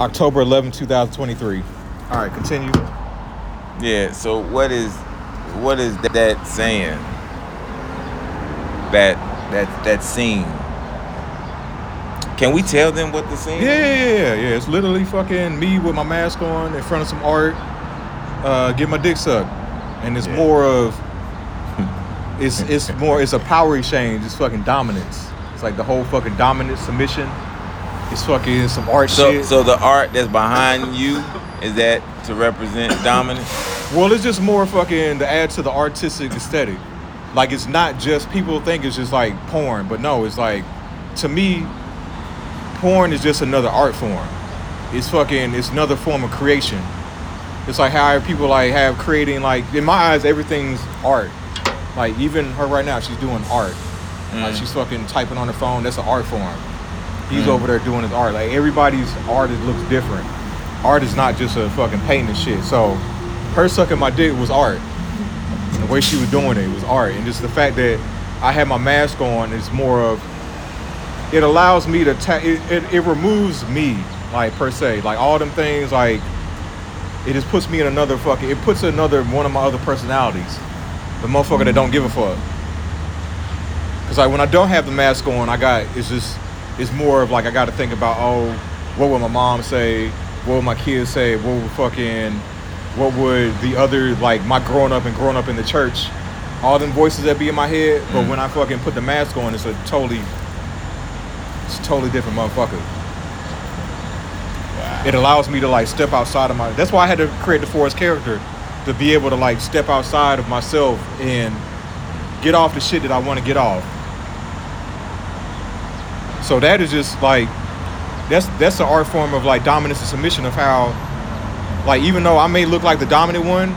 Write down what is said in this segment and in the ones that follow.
October 11, 2023. All right, continue. Yeah. So what is what is that saying? That that that scene. Can we tell them what the scene? Yeah, is? yeah, yeah, yeah, yeah. It's literally fucking me with my mask on in front of some art, uh, get my dick sucked, and it's Yeah. more of, it's it's more it's a power exchange. It's fucking dominance. It's like the whole fucking dominant submission. It's fucking some art So shit. so the art that's behind you is that to represent dominance? Well, it's just more fucking to add to the artistic aesthetic. Like it's not just people think it's just like porn, but no, it's like to me, porn is just another art form. It's fucking it's another form of creation. It's like how people like have creating like in my eyes everything's art. Like even her right now, she's doing art. Like Mm. she's fucking typing on her phone. That's an art form. He's Mm. over there doing his art. Like everybody's art looks different. Art is not just a fucking painting shit. So her sucking my dick was art. And the way she was doing it was art. And just the fact that I had my mask on is more of it allows me to ta- it, it, it removes me like per se like all them things like it just puts me in another fucking it puts another one of my other personalities the motherfucker that don't give a fuck because like when I don't have the mask on I got it's just it's more of like I got to think about oh what would my mom say? What would my kids say? What would fucking what would the other like my growing up and growing up in the church all them voices that be in my head? But Mm. when I fucking put the mask on it's a totally it's a totally different motherfucker. It allows me to like step outside of my that's why I had to create the Forrest character to be able to like step outside of myself and get off the shit that I want to get off so that is just like that's that's the art form of like dominance and submission of how like even though I may look like the dominant one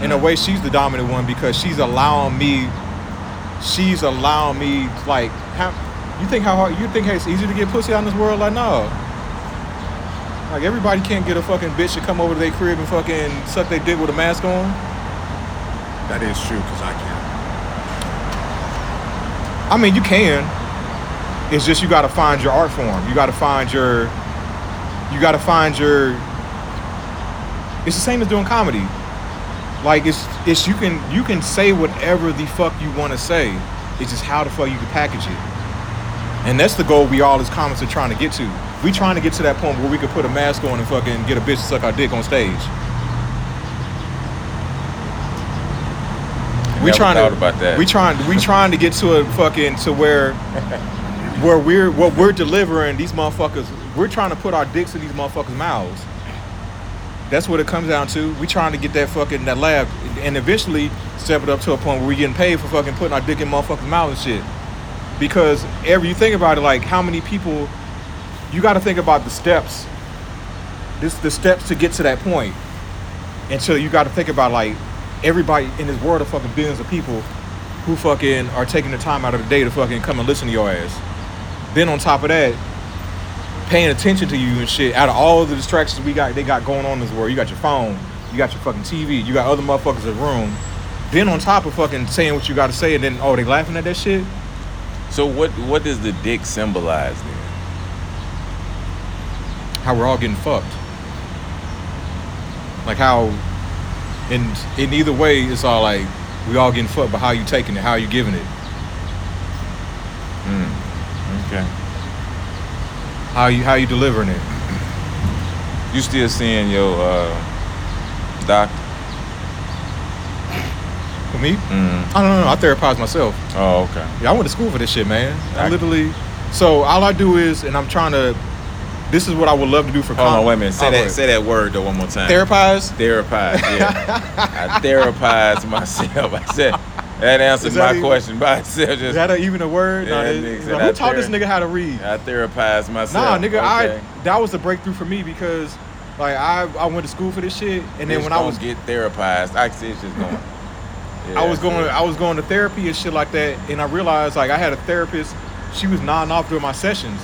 in a mm. way she's the dominant one because she's allowing me she's allowing me like how you think how hard you think hey, it's easy to get pussy out in this world like no like everybody can't get a fucking bitch to come over to their crib and fucking suck their dick with a mask on That is true because I can't. I mean, you can. It's just you got to find your art form. You got to find your. You got to find your. It's the same as doing comedy. Like it's it's you can you can say whatever the fuck you want to say. It's just how the fuck you can package it. And that's the goal we all as comics are trying to get to. We trying to get to that point where we could put a mask on and fucking get a bitch to suck our dick on stage. We trying to about that. we trying we trying to get to a fucking to where where we're what we're delivering these motherfuckers. We're trying to put our dicks in these motherfuckers' mouths. That's what it comes down to. We trying to get that fucking that lab and eventually step it up to a point where we getting paid for fucking putting our dick in motherfuckers' mouths and shit. Because every you think about it, like how many people you got to think about the steps. This the steps to get to that point. So you got to think about like everybody in this world of fucking billions of people who fucking are taking the time out of the day to fucking come and listen to your ass. Then on top of that, paying attention to you and shit. Out of all the distractions we got, they got going on in this world. You got your phone, you got your fucking TV, you got other motherfuckers in the room. Then on top of fucking saying what you got to say, and then oh they laughing at that shit. So what what does the dick symbolize then? How we're all getting fucked. Like how, in in either way, it's all like we all getting fucked, but how you taking it, how you giving it. Okay. how you how you delivering it. You still seeing your uh, doctor? For me, Mm. I don't know. I therapize myself. Oh, okay. Yeah, I went to school for this shit, man. I I- literally. So all I do is, and I'm trying to. This is what I would love to do for. Hold on, wait a minute. Say Oh, that say that word though one more time. Therapize. Therapize. Yeah. I therapize myself. I said that answers that my even- question by itself. Is Just that a, even a word? Yeah, it- said who taught this nigga how to read? I therapize Nah, nigga, okay. I that was the breakthrough for me because like I I went to school for this shit, and then when I was get therapized, I see it's just going. I was going it. I was going to therapy and shit like that, and I realized like I had a therapist. She was nodding off during my sessions,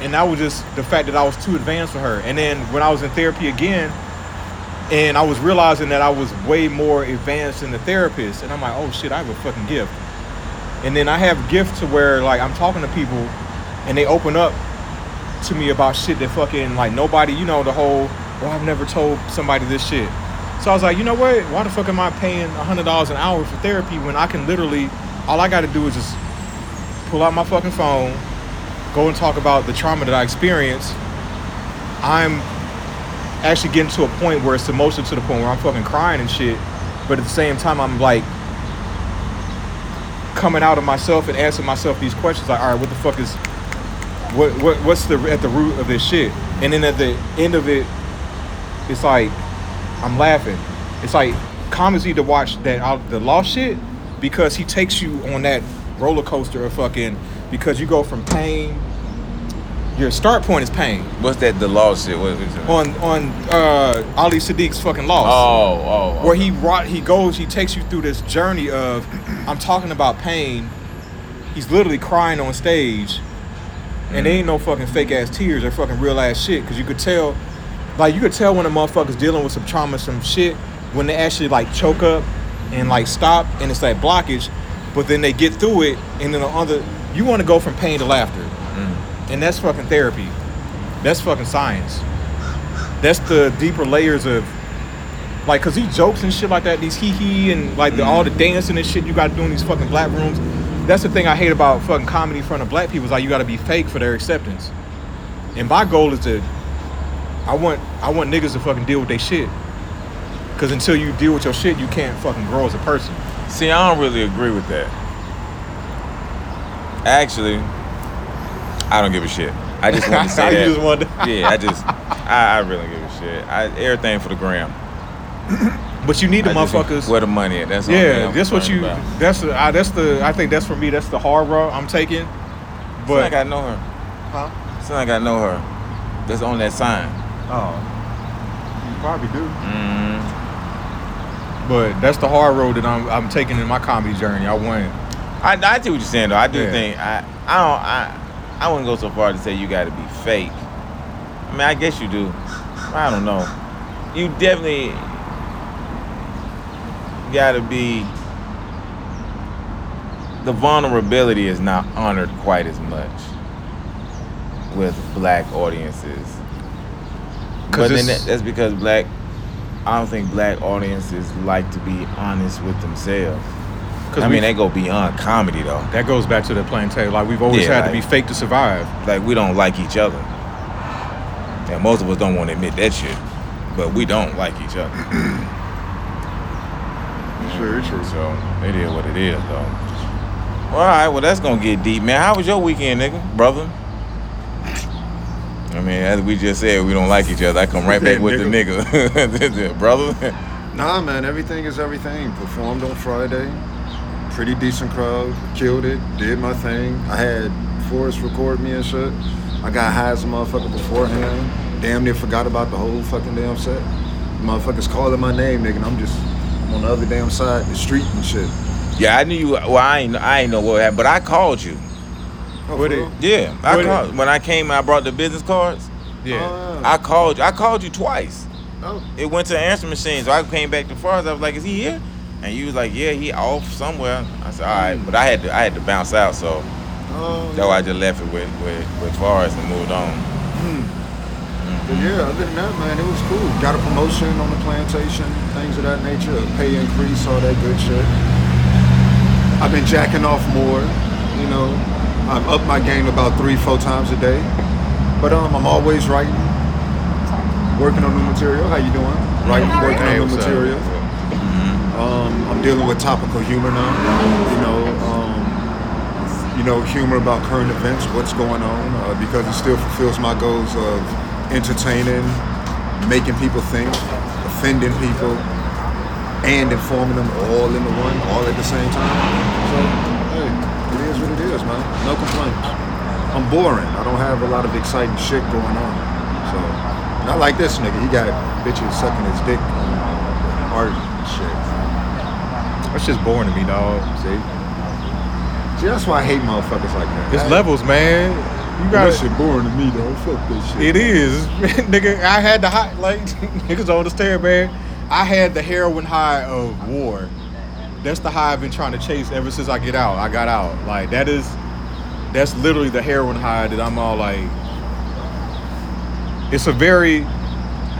and that was just the fact that I was too advanced for her. And then when I was in therapy again, and I was realizing that I was way more advanced than the therapist, and I'm like, oh shit, I have a fucking gift. And then I have gifts to where like I'm talking to people, and they open up to me about shit that fucking like nobody, you know, the whole, well, I've never told somebody this shit. So I was like, you know what? Why the fuck am I paying hundred dollars an hour for therapy when I can literally, all I got to do is just pull out my fucking phone, go and talk about the trauma that I experienced. I'm actually getting to a point where it's emotional to the point where I'm fucking crying and shit. But at the same time, I'm like coming out of myself and asking myself these questions like, all right, what the fuck is, what, what what's the at the root of this shit? And then at the end of it, it's like I'm laughing. It's like comedy to watch that out the lost shit because he takes you on that roller coaster of fucking because you go from pain. Your start point is pain What's that? The law shit. What is it? on on uh, Ali Siddiq's fucking lost Oh, oh, oh. where he brought he goes he takes you through this journey of i'm talking about pain he's literally crying on stage and they ain't no fucking fake ass tears they're fucking real ass shit because you could tell like you could tell when a motherfucker's dealing with some trauma some shit when they actually like choke up and like stop and it's like blockage but then they get through it and then the other you want to go from pain to laughter and that's fucking therapy. That's fucking science. That's the deeper layers of like cause he jokes and shit like that these hee hee and like the, all the mm. dancing and shit you got to do in these fucking black rooms that's the thing i hate about fucking comedy in front of black people is like you got to be fake for their acceptance. And my goal is to i want i want niggas to fucking deal with their shit. Because until you deal with your shit you can't fucking grow as a person. See, I don't really agree with that. Actually, I don't give a shit. I just want to say that. just wanted yeah, I just, I, I really give a shit. I, everything for the gram. but you need the I motherfuckers Where the money at? That's yeah that's what you about. that's the I, that's the i think that's for me that's the hard road i'm taking but I know her. Huh? Like I know her. That's on that sign. oh you probably do Mm, But that's the hard road that I'm I'm taking in my comedy journey. I want I, I see what you're saying though. I do Yeah. think I I don't I I wouldn't go so far to say you got to be fake. I mean, I guess you do. I don't know. You definitely got to be. The vulnerability is not honored quite as much with black audiences. But then that, that's because black. I don't think black audiences like to be honest with themselves. I mean, they go beyond comedy though. that goes back to the plain tale. Like we've always Yeah, had to be fake to survive. Like we don't like each other. And most of us don't want to admit that shit. But we don't like each other. It's very true. So it is what it is though. Well, all right, well that's gonna get deep, man. How was your weekend, nigga, brother? I mean, as we just said, we don't like each other. I come right back with the nigga, brother. Nah, man, everything is everything. Performed on Friday. Pretty decent crowd. Killed it. Did my thing. I had Forrest record me and shit. I got high as a motherfucker beforehand. Damn near forgot about the whole fucking damn set. Motherfuckers calling my name, nigga, and I'm just I'm on the other damn side, of the street and shit. Yeah, I knew you. Well, I ain't, I ain't know what happened, but I called you. Oh, What it- real? Yeah, I What- called when I came. I brought the business cards. Yeah. Oh, I called you. I called you twice. oh. It went to the answer machine, so I came back to Forrest. I was like, "Is he here?" And you was like, "Yeah, he off somewhere." I said, "All right," but I had to, I had to bounce out, so Oh, that's why I just left it with with, with Forrest and moved on. But yeah, other than that, man, it was cool. Got a promotion on the plantation, things of that nature, a pay increase, all that good shit. I've been jacking off more, you know. I'm up my game about three, four times a day. But um, I'm always writing, working on new material. How you doing? Writing, working on new what's up? material. Um, I'm dealing with topical humor now. You know, um, you know, humor about current events, what's going on, uh, because it still fulfills my goals of entertaining, making people think, offending people, and informing them all in the one, all at the same time. So, hey, it is what it is, man. No complaints. I'm boring. I don't have a lot of exciting shit going on. So, not like this nigga. He got bitches sucking his dick art and shit. That's just boring to me, dog. See? See, that's why I hate motherfuckers like that. It's I- levels, man. You got That shit boring to me, though. Fuck that shit. It is, nigga. I had the high, like niggas don't understand, man. I had the heroin high of war. That's the high I've been trying to chase ever since I get out. I got out. Like that is, that's literally the heroin high that I'm all like, it's a very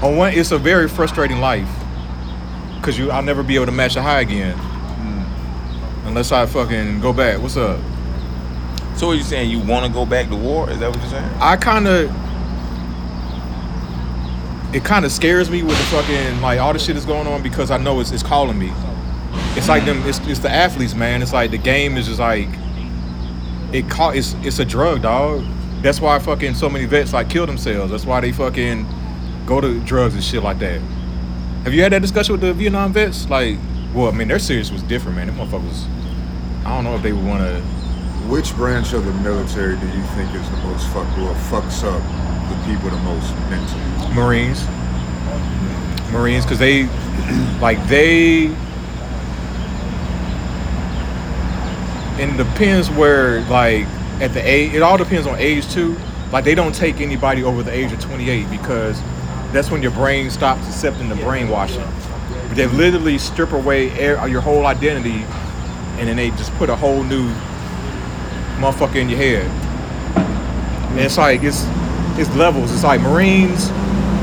on one it's a very frustrating life because you I'll never be able to match a high again unless I fucking go back. What's up? So are you saying you want to go back to war? Is that what you're saying? I kind of it kind of scares me with the fucking like all the shit that's going on because I know it's, it's calling me. It's like them. It's, it's the athletes, man. It's like the game is just like it. Caught. It's it's a drug, dog. That's why fucking so many vets like kill themselves. That's why they fucking go to drugs and shit like that. Have you had that discussion with the Vietnam vets? Like, well, I mean, their series was different, man. Them motherfuckers. I don't know if they would want to. Which branch of the military do you think is the most fucked or fucks up the people the most mentally? Marines. Marines, because they, like, they. And it depends where, like, at the age, it all depends on age too. Like, they don't take anybody over the age of 28 because that's when your brain stops accepting the brainwashing. But they literally strip away air, your whole identity and then they just put a whole new motherfucker in your head. And it's like, it's, it's levels. It's like Marines,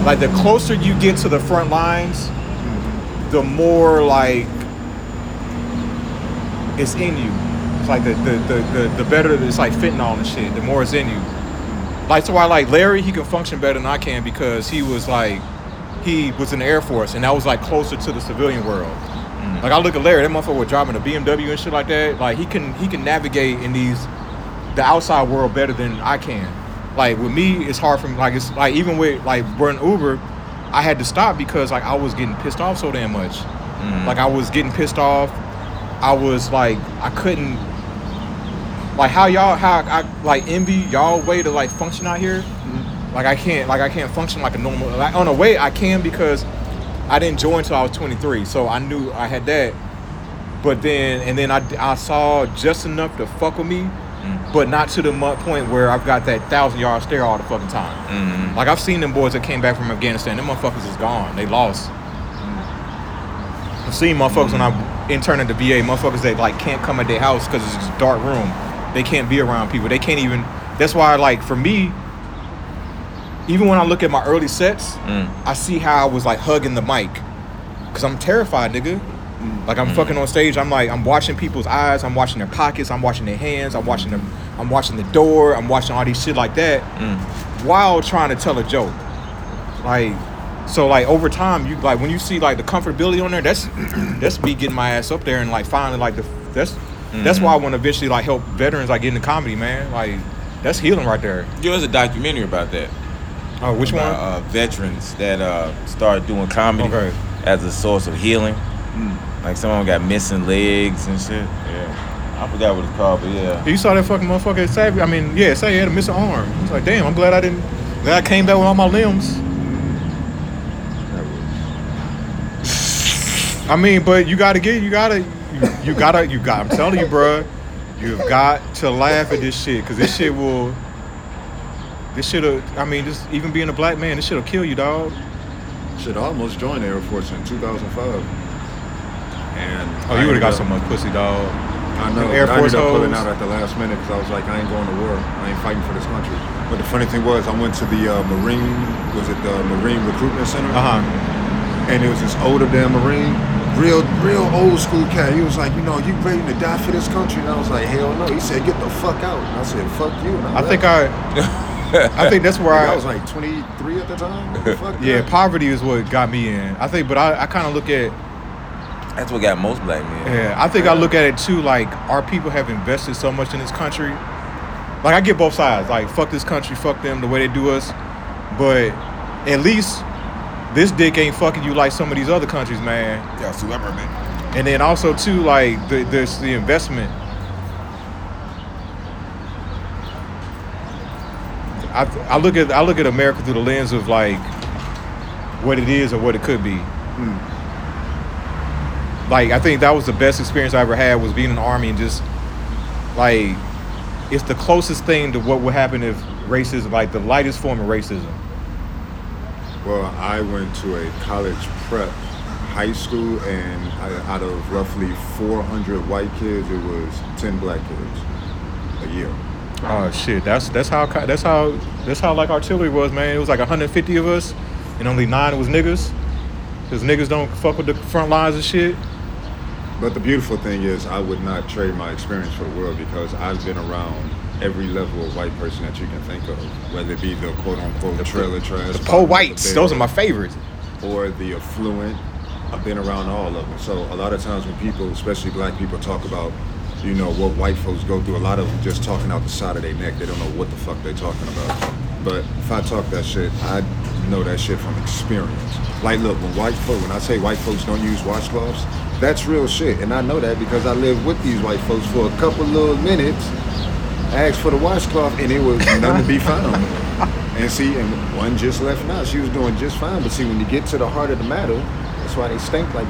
like the closer you get to the front lines, the more like it's in you. It's like the the, the, the, the better it's like fentanyl and shit, the more it's in you. Like so I like Larry, he can function better than I can because he was like he was in the Air Force and that was like closer to the civilian world. Like I look at Larry, that motherfucker was driving a BMW and shit like that. Like he can he can navigate in these the outside world better than I can. Like with me, it's hard for me. Like it's like even with like running Uber, I had to stop because like I was getting pissed off so damn much. Mm-hmm. Like I was getting pissed off. I was like I couldn't. Like how y'all how I like envy y'all way to like function out here. Mm-hmm. Like I can't like I can't function like a normal. Like on a way I can because I didn't join until I was 23, so I knew I had that. But then and then I, I saw just enough to fuck with me, but not to the point where I've got that thousand yard stare all the fucking time. Mm-hmm. Like I've seen them boys that came back from Afghanistan. Them motherfuckers is gone. They lost. I've seen motherfuckers when I interned at the VA. Motherfuckers that like can't come at their house because it's just a dark room. They can't be around people. They can't even. That's why like for me. Even when I look at my early sets, Mm. I see how I was like hugging the mic, cause I'm terrified, nigga. Like I'm fucking on stage. I'm like I'm watching people's eyes. I'm watching their pockets. I'm watching their hands. I'm watching them. I'm watching the door. I'm watching all these shit like that, Mm. while trying to tell a joke. Like, so like over time, you like when you see like the comfortability on there. That's that's me getting my ass up there and like finally like the that's that's why I want to eventually like help veterans like get into comedy, man. Like that's healing right there. There was a documentary about that. Oh, which about, one? Uh, veterans that uh, started doing comedy Okay. as a source of healing. Like some of them got missing legs and shit. Yeah. I forgot what it's called, but yeah. You saw that fucking motherfucker at Savvy. I mean, yeah, say he had a missing arm. It's like, damn, I'm glad I didn't. Glad I came back with all my limbs. I mean, but you gotta get, you gotta, you, you gotta, you got. I'm telling you, bruh, you've got to laugh at this shit, cause this shit will, this shit'll. I mean, just even being a black man, this shit'll kill you, dog. I almost joined the Air Force in 2005. And Oh, I you would've got ended so much pussy, dog. I know. Air but I Force ended up pulling out at the last minute because I was like, I ain't going to war. I ain't fighting for this country. But the funny thing was, I went to the uh, Marine, was it the Marine Recruitment Center? Uh huh. And it was this older damn Marine, real, real old school cat. He was like, you know, you ready to die for this country? And I was like, hell no. He said, get the fuck out. And I said, fuck you. And I think. I, I think that's where I I was like 23 at the time. Fuck Yeah, that. poverty is what got me in. I think, but I, I kind of look at, That's what got most black men. yeah, I think I look at it too. Like our people have invested so much in this country. Like I get both sides. Like fuck this country, fuck them, the way they do us. But at least this dick ain't fucking you like some of these other countries, man. Yeah, whoever, man. And then also too, like the there's the investment. I, I look at I look at America through the lens of like what it is or what it could be. Hmm. Like I think that was the best experience I ever had was being in the army and just like it's the closest thing to what would happen if racism, like the lightest form of racism. Well, I went to a college prep high school, and I, out of roughly 400 white kids, it was 10 black kids a year. Oh shit, that's that's how that's how That's how like artillery was, man. It was like 150 of us, and only nine was niggas. Cause niggas don't fuck with the front lines and shit. But the beautiful thing is, I would not trade my experience for the world because I've been around every level of white person that you can think of, whether it be the quote unquote the, trailer trash, The poor whites, those are my favorites. or the affluent. I've been around all of them. So a lot of times when people, especially black people, talk about, you know, what white folks go through, a lot of them just talking out the side of their neck. They don't know what the fuck they're talking about. But if I talk that shit, I know that shit from experience. Like, look, when white folk, when I say white folks don't use washcloths, that's real shit. And I know that because I lived with these white folks for a couple little minutes. I asked for the washcloth and it was none to be found. And see, and one just left now. She was doing just fine. But see, when you get to the heart of the matter, that's why they stink like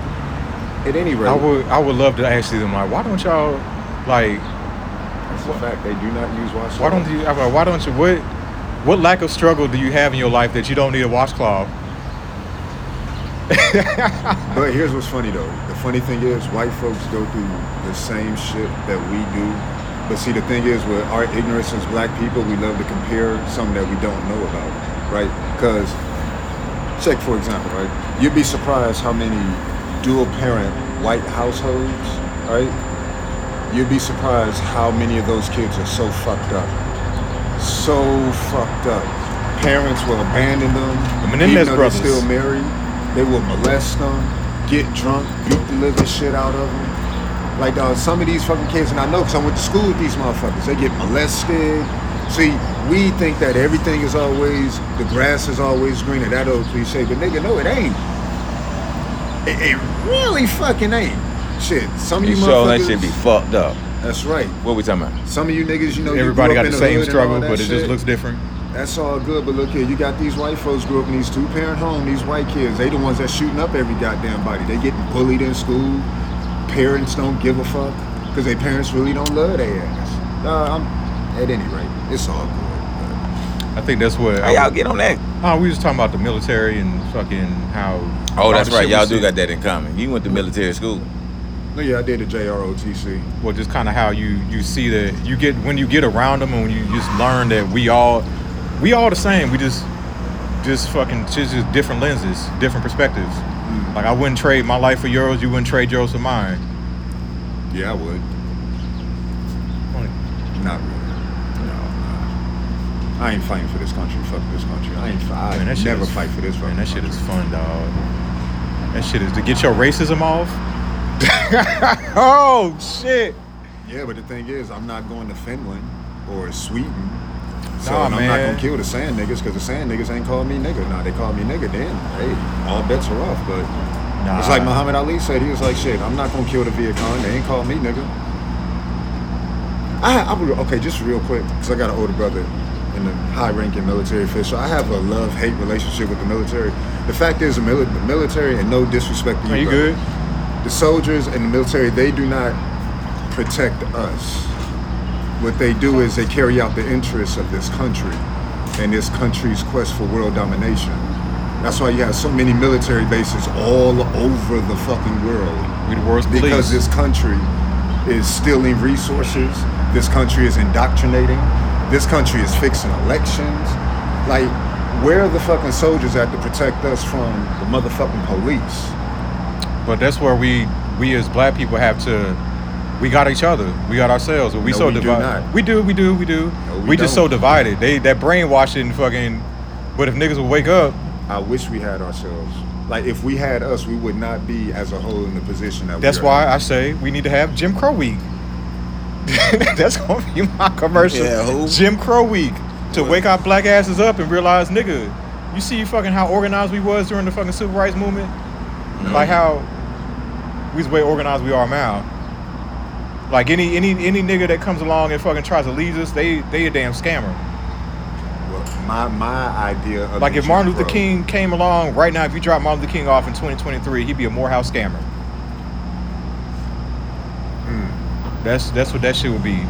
at any rate. I would I would love to ask them like, why don't y'all like That's a fact. They do not use washcloths. why don't you why don't you what what lack of struggle do you have in your life that you don't need a washcloth? But here's what's funny though. The funny thing is, white folks go through the same shit that we do. But see, the thing is, with our ignorance as black people, we love to compare something that we don't know about, right? Because, check for example, right? You'd be surprised how many dual parent white households, right? You'd be surprised how many of those kids are so fucked up. So fucked up. Parents will abandon them. The Menendez even though brothers. They're still married. They will molest them, get drunk, beat the living shit out of them. Like uh, some of these fucking kids, and I know because I went to school with these motherfuckers. They get molested. See, we think that everything is always the grass is always greener. That old cliche, but nigga, no, it ain't. It, it really fucking ain't. Shit, some of You you sure that shit be fucked up. That's right. What we talking about? Some of you niggas, you know, you Everybody grew got up the in same struggle, all that but it just looks different. That's all good, but look here, you got these white folks grew up in these two parent home, these white kids, they the ones that shooting up every goddamn body. They getting bullied in school. Parents don't give a fuck because their parents really don't love their ass. Uh, I'm, at any rate, it's all good. I think that's what How y'all get on that? Oh, we was talking about the military and fucking how Oh, that's right. Y'all do got that in common. You went to military school. No, yeah, I did a JROTC. well just kind of how you you see that you get when you get around them and when you just learn that we all we all the same we just just fucking just, just different lenses different perspectives Mm. like i wouldn't trade my life for yours you wouldn't trade yours for mine Yeah, I would. Not really. No, nah. I ain't fighting for this country. Fuck this country. I ain't. I Man, that never is- fight for this. man that shit is fun dog that shit is to get your racism off oh shit Yeah, but the thing is, I'm not going to Finland or Sweden. So Nah, I'm not gonna kill the sand niggas because the sand niggas ain't called me nigga. Nah, they call me nigga. Then hey, all bets are off. But nah. it's like Muhammad Ali said. He was like, shit, I'm not gonna kill the Viet Cong. They ain't called me nigga. I, I would, okay, just real quick, because I got an older brother in the high-ranking military official. I have a love-hate relationship with the military. The fact is, the, the military, and no disrespect to you, are you brother, good the soldiers and the military they do not protect us. What they do is they carry out the interests of this country and this country's quest for world domination. That's why you have so many military bases all over the fucking world. We the world's police. Because this country is stealing resources. This country is indoctrinating. This country is fixing elections. Like where are the fucking soldiers at to protect us from the motherfucking police But that's where we we as black people have to we got each other. We got ourselves. We No, so do divided. We do, we do, we do. No, we we just so divided. They that brainwashing fucking but if niggas would wake up, I wish we had ourselves. Like if we had us, we would not be as a whole in the position that that's we are. That's why I say we need to have Jim Crow week. that's gonna be my commercial. Yeah. Jim Crow week. To wake our black asses up and realize, nigga, you see fucking how organized we was during the fucking civil rights movement? Like how we was way organized we are now. Like any any any nigga that comes along and fucking tries to lead us, they they a damn scammer. Well, my my idea of Like if Martin Luther King came along right now, if you drop Martin Luther King off in 2023, he'd be a Morehouse scammer. Hmm. That's that's what that shit would be.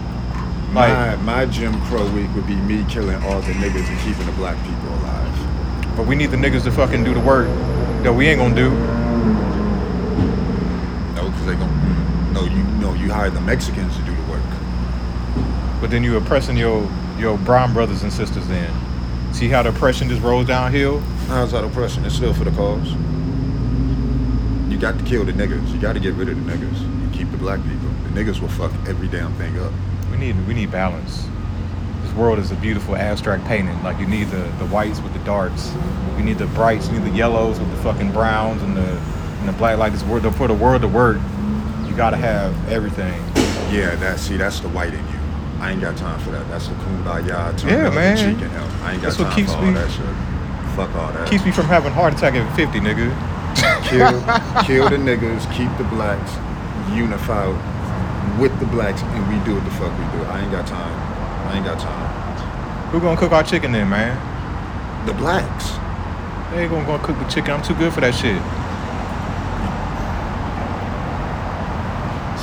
Like, my my Jim Crow week would be me killing all the niggas and keeping the black people alive. but we need the niggas to fucking do the work that we ain't gonna do. Because they gon' no you no you hire the Mexicans to do the work. But then you oppressing your your brown brothers and sisters. Then See how the oppression just rolls downhill? How's that oppression? It's still for the cause. You got to kill the niggas. You got to get rid of the niggas and keep the black people. The niggas will fuck every damn thing up. We need we need balance. This world is a beautiful abstract painting. Like you need the, the whites with the darks. You need the brights, you need the yellows with the fucking browns and the and the black like this world for the world to work, you gotta have everything. Yeah, that see, that's the white in you. I ain't got time for that. That's the kumbaya. Turn Yeah, man. cheek and help. I ain't got That's what time keeps for all me- that shit. Fuck all that. Keeps me from having a heart attack at 50, nigga. kill, kill the niggas, keep the blacks, unify with the blacks, and we do what the fuck we do. I ain't got time. I ain't got time. Who gonna cook our chicken then, man? The blacks. They ain't gonna, gonna cook the chicken. I'm too good for that shit.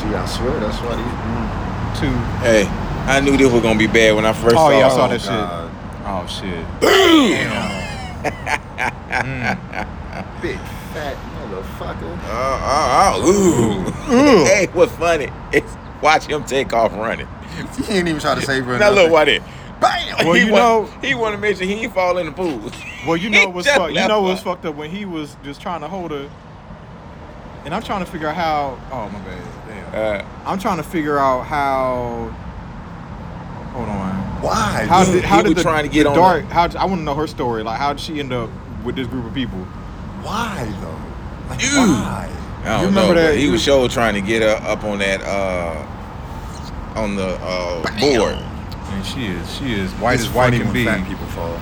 See, I swear that's why these. Mm. Too. Hey, I knew this was gonna be bad when I first Oh, saw yeah, I it. saw Oh, that shit. Oh shit. Damn. Mm. Big fat motherfucker. Oh, oh, oh. ooh. Ooh. hey, what's funny? It's watch him take off running. He ain't even try to save her. Now look nothing. what it. Bam! Well, he you want, know- he want to make sure he ain't fall in the pool. Well, you know He what's just fuck, you know what's her. fucked up when he was just trying to hold her, and I'm trying to figure out how. Oh my bad. Damn. Uh, I'm trying to figure out how. Hold on. Why? How did how he did was the, trying to the get on dark? How I want to know her story. Like, how did she end up with this group of people? Why though? Like, Ew. why? I don't You know. remember that- He you- was sure trying to get her up on that uh on the uh board. And she is she is white It's as white can be. fat people fall.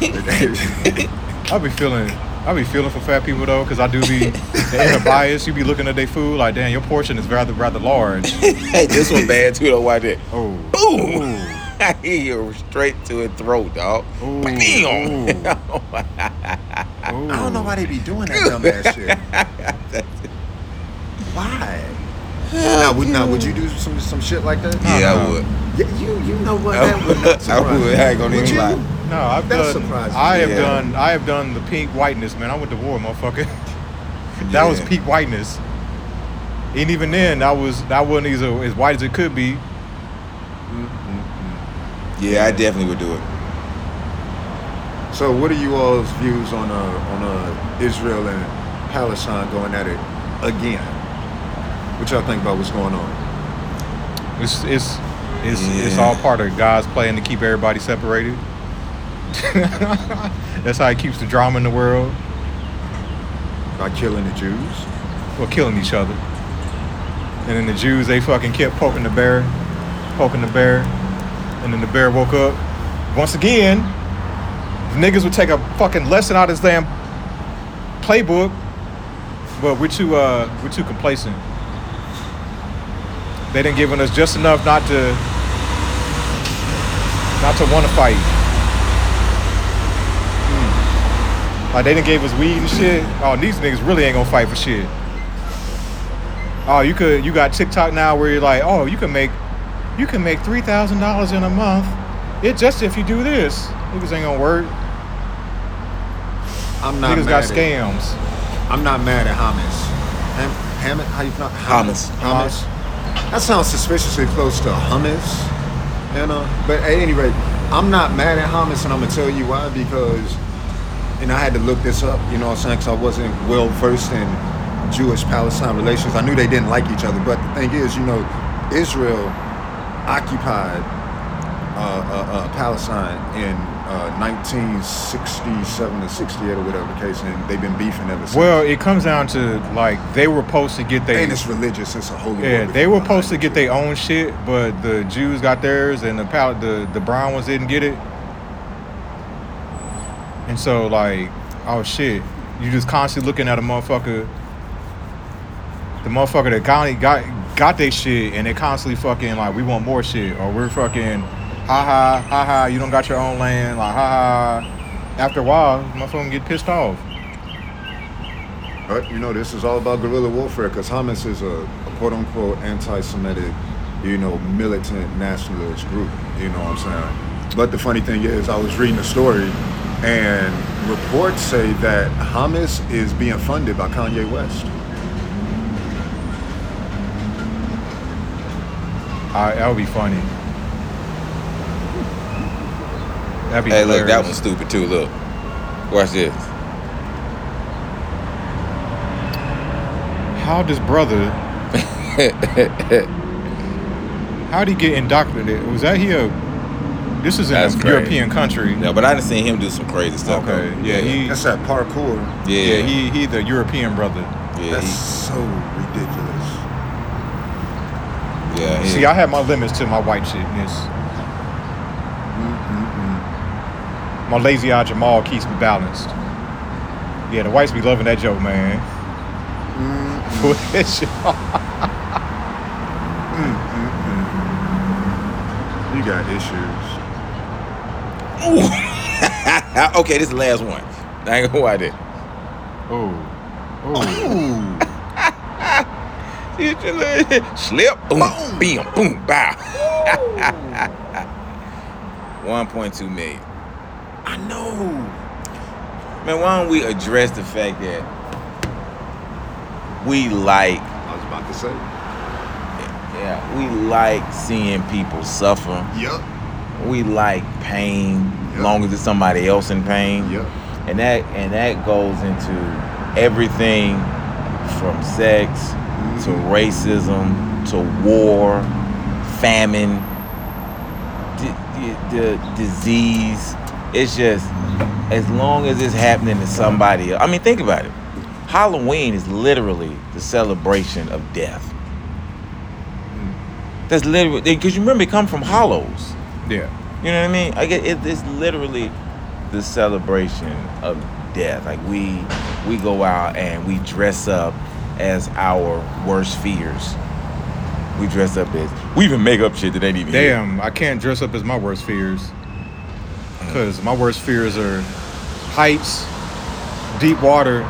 I'll be feeling. I be feeling for fat people though, cause I do be the inner bias. You be looking at their food like, damn, your portion is rather rather large. hey, this one bad too though. Watch it. Oh, Boom! I hit you straight to his throat, dog. Ooh. Bam! I don't know why they be doing that dumb ass shit. Why? Now would, now, would you do some some shit like that? yeah, no. I would. Yeah, you you know what? I That would not would. I surprise would. me. I ain't gonna Would even you? lie. No, I've That's done. surprising. I have Yeah. done. I have done the pink whiteness, man. I went to war, motherfucker. that was Yeah. peak whiteness. And even then, that was that wasn't as, as white as it could be. Yeah, I definitely would do it. So, what are you all's views on uh, on uh, Israel and Palestine going at it again? What y'all think about what's going on? It's it's it's it's all part of God's plan to keep everybody separated. That's how he keeps the drama in the world. By killing the Jews? Well, killing each other. And then the Jews, they fucking kept poking the bear, poking the bear, and then the bear woke up. Once again, the niggas would take a fucking lesson out of this damn playbook, but we're too uh we're too complacent. They didn't give us just enough not to not to want to fight. Like they didn't give us weed and shit. Oh, these niggas really ain't gonna fight for shit. Oh, you could you got TikTok now where you're like, oh, you can make you can make three thousand dollars in a month. It just if you do this. Niggas ain't gonna work. I'm not Niggas mad got at, scams. I'm not mad at Hamas. Ham, Hammett? How you pronounce Hamas. Hamas. That sounds suspiciously close to hummus. You know? But at any rate, I'm not mad at Hamas, and I'm gonna tell you why. Because, and I had to look this up. You know what I'm saying? Because I wasn't well versed in Jewish-Palestine relations. I knew they didn't like each other, but the thing is, you know, Israel occupied uh, uh, uh, Palestine in uh, 1967 to 68 or whatever the case, and they've been beefing ever since. Well, it comes down to like they were supposed to get their and it's religious. It's a holy. yeah they were supposed to get their own shit, but the Jews got theirs and the pal- the the brown ones didn't get it. And so like, oh shit, you just constantly looking at a motherfucker. The motherfucker that got got got their shit and they constantly fucking like we want more shit or we're fucking ha ha ha ha you don't got your own land like ha ha. After a while, motherfucker get pissed off. But you know, this is all about guerrilla warfare because Hamas is a, a quote unquote anti-Semitic, you know, militant nationalist group. You know what I'm saying? But the funny thing is, I was reading a story, and reports say that Hamas is being funded by Kanye West. I, that would be funny. That'd be Hey, look, that hilarious. one's stupid too. Look, watch this. How does brother? How'd he get indoctrinated? Was that here? This is in That's a crazy. European country. No, but I done seen him do some crazy stuff. Okay, though. yeah, he, That's that parkour. yeah, yeah, he, he the European brother. yeah, That's he, so ridiculous. yeah. he- See, I have my limits to my white shitness. Mm-mm-mm. My lazy eye Jamal keeps me balanced. Yeah, the whites be loving that joke, man. Mm-mm. Put that shit on. You got issues. okay, this is the last one. I ain't gonna lie there. Oh, oh. Slip, boom, bam, boom, bow. 1.2 million. I know. Man, why don't we address the fact that we like, I was about to say. yeah, we like seeing people suffer. Yup. We like pain, Yep. long as it's somebody else in pain. Yup. and that and that goes into everything from sex to Mhm. racism to war, famine, the, the, the disease. It's just as long as it's happening to somebody. else. I mean, think about it. Halloween is literally the celebration of death. That's literally because you remember it come from hollows. Yeah. You know what I mean? I get it, it's literally the celebration of death. Like we we go out and we dress up as our worst fears. We dress up as we even make up shit that ain't even here. Damn, I can't dress up as my worst fears. Because my worst fears are heights, deep water,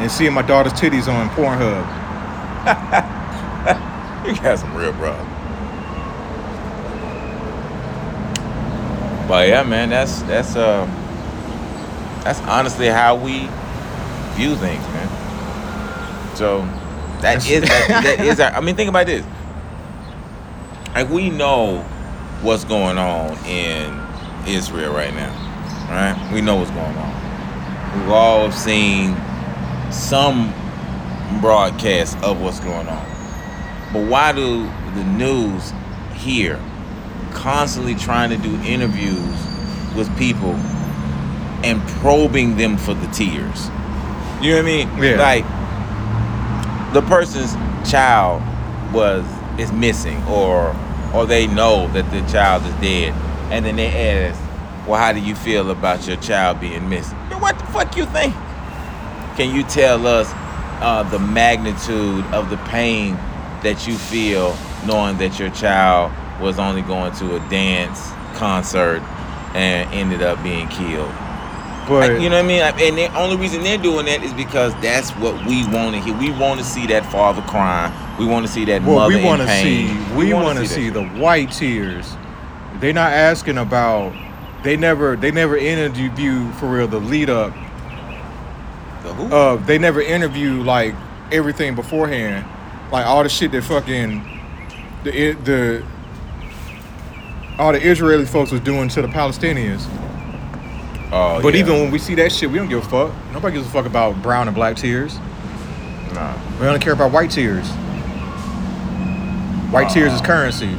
and seeing my daughter's titties on Pornhub. You got some real problems. But yeah, man, that's that's uh that's honestly how we view things, man. So that is that, that is our, I mean think about this. Like we know what's going on in Israel right now. Right? We know what's going on. We've all seen some broadcast of what's going on. But why do the news here constantly trying to do interviews with people and probing them for the tears? You know what I mean? Yeah. Like the person's child was is missing or or they know that the child is dead and then they ask, Well, how do you feel about your child being missing? What the fuck you think? Can you tell us uh, the magnitude of the pain that you feel knowing that your child was only going to a dance concert and ended up being killed? But you know what I mean? And the only reason they're doing that is because that's what we want to hear. We want to see that father crying. We want to see that what mother we in to see, pain. we wanna want to that see the white tears. They're not asking about. They never, they never interview for real the lead up. The who? Uh, they never interview like everything beforehand, like all the shit that fucking the the all the Israeli folks was doing to the Palestinians. oh, But yeah. even when we see that shit, we don't give a fuck. Nobody gives a fuck about brown and black tears. Nah. We only care about white tears. White tears is currency.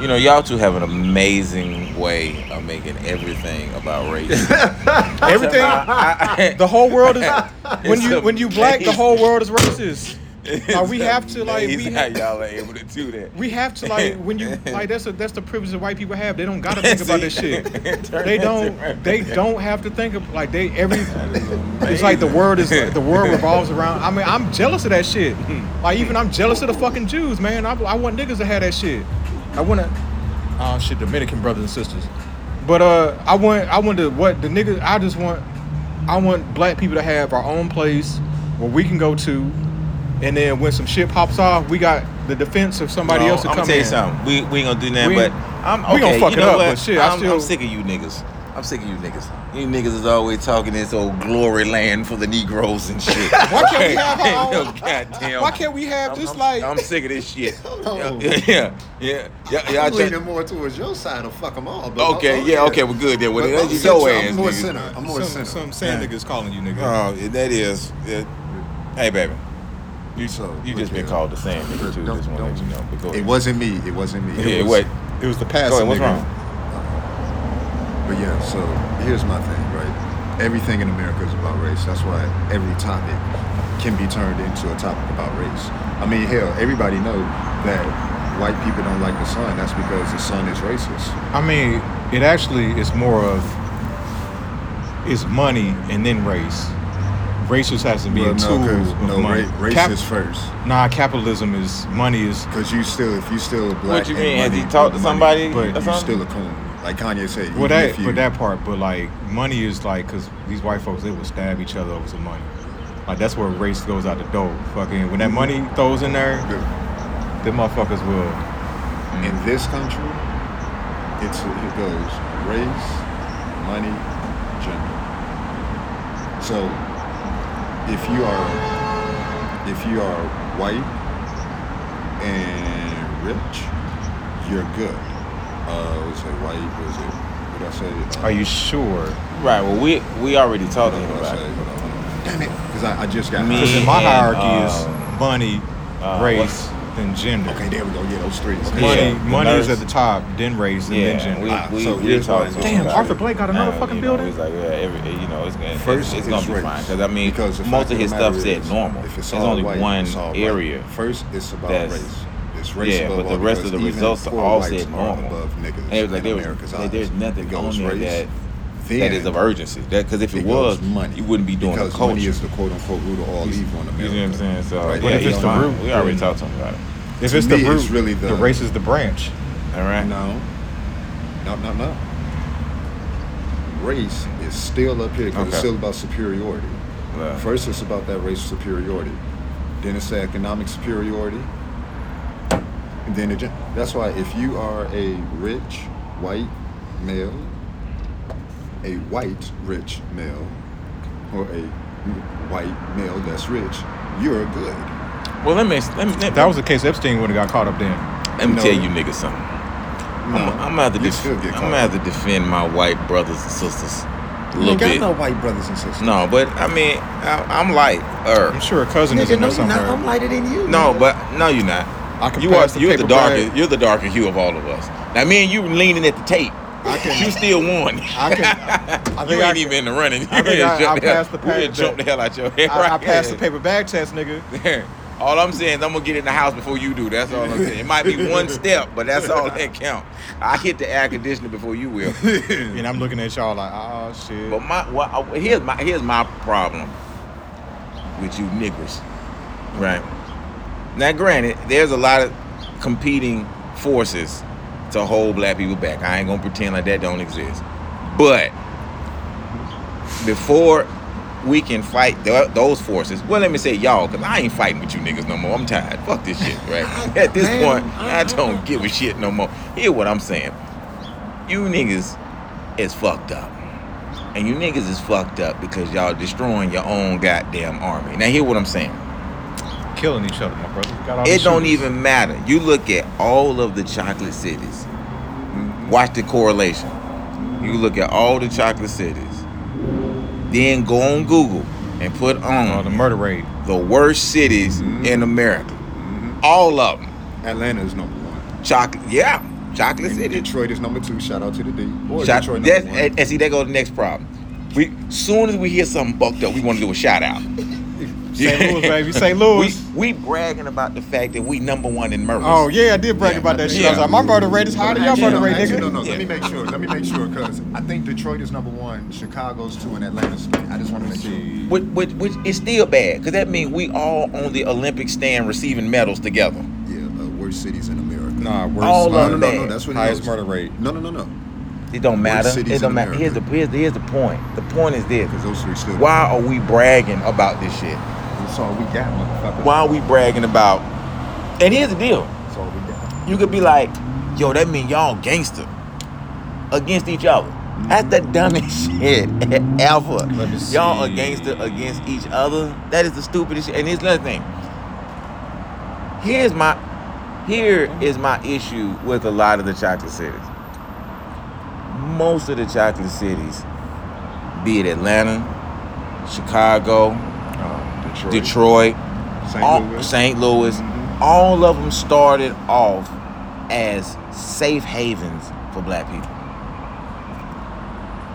You know, y'all two have an amazing way of making everything about race. Everything. I- I- The whole world is when you when you black, the whole world is racist. Like, we have to, like, we amazing ha- how y'all are able to do that. We have to like when you like that's a, that's the privilege that white people have. They don't gotta think about this shit. They don't. They don't have to think of like they every. It's like the world is the world revolves around. I mean, I'm jealous of that shit. Like even I'm jealous of the fucking Jews, man. I, I want niggas to have that shit. I want to. Oh shit, Dominican brothers and sisters. But uh, I want I want to what the niggas. I just want. I want black people to have our own place where we can go to, and then when some shit pops off, we got the defense of somebody No, else to I'm come gonna tell you in. something. We we ain't gonna do that, We- but I'm okay. we gonna fuck you it up, what? but shit, I I'm, still- I'm sick of you niggas. I'm sick of you niggas. You niggas is always talking this old glory land for the Negroes and shit. Why can't we have our Ain't own- goddamn. Why can't we have I'm, just I'm- like I'm sick of this shit. on. Yeah, yeah, yeah. yeah, yeah I I'm leaning more towards your side of fuck them all. But okay, oh, oh, yeah, okay, we're good there. Well, But that's I'm your central. ass. I'm more niggas. center. I'm more some, center. some sand niggas calling you nigga? Oh, that is. yeah. Hey, baby. You, So, you just look been called the same nigga too. Don't- Just want to let don't- you know. But go It wasn't me. It wasn't me. Yeah, It was- wait. it was the Go past. ahead. What's nigga. wrong? Uh-huh. But yeah, so here's my thing, right? Everything in America is about race. That's why every topic can be turned into a topic about race. I mean, hell, everybody know that white people don't like the sun. That's because the sun is racist. I mean, it actually is more of it's money and then race. Race just has to be Well, a no, tool 'cause- of no, money. ra- race Cap- is first. Nah, capitalism is money is. Because you still, if you still black, What do you and mean? Has money- he talked to money, somebody but You something? still a coon, like Kanye said. Well, that if you- but that part, but like money is like because these white folks they will stab each other over some money. Like that's where race goes out the door. Fucking when that money throws in there, the motherfuckers will. Mm. in this country, it's it goes race, money, gender. So if you are if you are white and rich, you're good. Uh, was it white? Was it? What did I say? Uh, Are you sure? Right. Well, we we already talked What did about say? it. Hold on, hold on. Damn it! Because I, I just got Me- Because in my And, hierarchy is um, money, uh, race, then gender. Okay, there we go. Yeah, those three. Yeah, Money, the money is at the top, then race, and then gender. we, Ah, we, so we here's talked why- Damn, Arthur. Blake got another Uh, fucking you know, building? He's like, yeah, every, you know, it's gonna, First it's, it's is gonna be race. fine. Because I mean, Because most of his matter stuff said normal. If it's There's all only white, one it's all white. area. First, it's about race. It's race Yeah, but the rest of the results poor all whites said normal. Above niggas And it was like in there was, America's there's nothing It goes on there race, that then that is of urgency. That because if it, it was, money. you wouldn't be doing because the culture. money is the quote unquote root of all evil in America. you know what I'm saying? So, Right, yeah, if it's the root, we already talked to him about it. If To it's the root, it's really the, the- race is the branch. All right. No, no, no, no. Race is still up here because it's still about superiority. First, it's about that race superiority. Then it's the economic superiority. And then the gen- that's why if you are a rich white male, a white rich male, or a white male that's rich, you're good. well, let me let me let, If that was the case, Epstein would have got caught up then. let me No. tell you niggas something. No, I'm, I'm gonna have to def- get I'm caught gonna have to defend my white brothers and sisters a You little ain't got bit. no white brothers and sisters. No, but I mean, I, I'm light. Er, I'm sure a cousin is Nigga, in no, there you're not. I'm lighter than you. no, nigga. but no, you're not. I can You are. the You're the paper darker. bag. You're the darker hue of all of us. Now, me and you leaning at the tape. I can- You still won. I can. I you think I ain't can- even in the running. I think You I- jump I hell- passed the you pa- jump the hell out your head. I, I right passed the paper bag test, nigga. all I'm saying is I'm gonna get in the house before you do. That's all I'm saying. It might be one step, but that's all that count. I hit the air conditioner before you will. And I'm looking at y'all like, oh shit. But my well, here's my here's my problem with you niggers, right? Now, granted, there's a lot of competing forces to hold black people back. I ain't gonna pretend like that don't exist. But before we can fight th- those forces, well, let me say y'all, cause I ain't fighting with you niggas no more. I'm tired. Fuck this shit, right? At this point, uh-huh. I don't give a shit no more. Hear what I'm saying? You niggas is fucked up. And you niggas is fucked up because y'all destroying your own goddamn army. Now hear what I'm saying. Killing each other, my brother. It don't shooters. even matter. You look at all of the chocolate cities. Watch the correlation. You look at all the chocolate cities. Then go on Google and put Oh, the murder rate. the worst cities Mhm. in America. Mhm. All of them. Atlanta is number one. Chocolate. Yeah. Chocolate And City. Detroit is number two. Shout out to the D. Boy, Shot, Detroit number one. and, and see, there goes the next problem. We soon as we hear something bucked up, we want to do a shout out. St. Louis, baby. St. Louis. We, we bragging about the fact that we number one in murders. Oh yeah, I did brag Yeah. about that shit. I was Yeah. like, my murder rate is higher than your murder rate, nigga. no, no. Yeah. Let me make sure. Let me make sure because I think Detroit is number one, Chicago's two, and Atlanta's three. I just want to make sure. Which, which, which is still bad because that means we all on the Olympic stand receiving medals together. Yeah, uh, worst cities in America. Nah, worst. All no, of no, them no, bad. no. That's what it highest murder rate. No, no, no, no. It don't matter. cities It don't in matter. Here's the, America? here's the here's the point. The point is this: Because those three still. why are we bragging about this shit? That's all we got, motherfucker. Why are we bragging about? And here's the deal: That's all we got. you could be like, "Yo, that mean y'all gangster against each other." That's the mm-hmm. dumbest shit ever. Y'all see. against the, against each other. That is the stupidest shit. And here's another thing. Here's my here mm-hmm. is my issue with a lot of the chocolate cities. Most of the chocolate cities, be it Atlanta, Chicago, Detroit. Detroit, St. all- Louis. St. Louis, Mhm. all of them started off as safe havens for black people.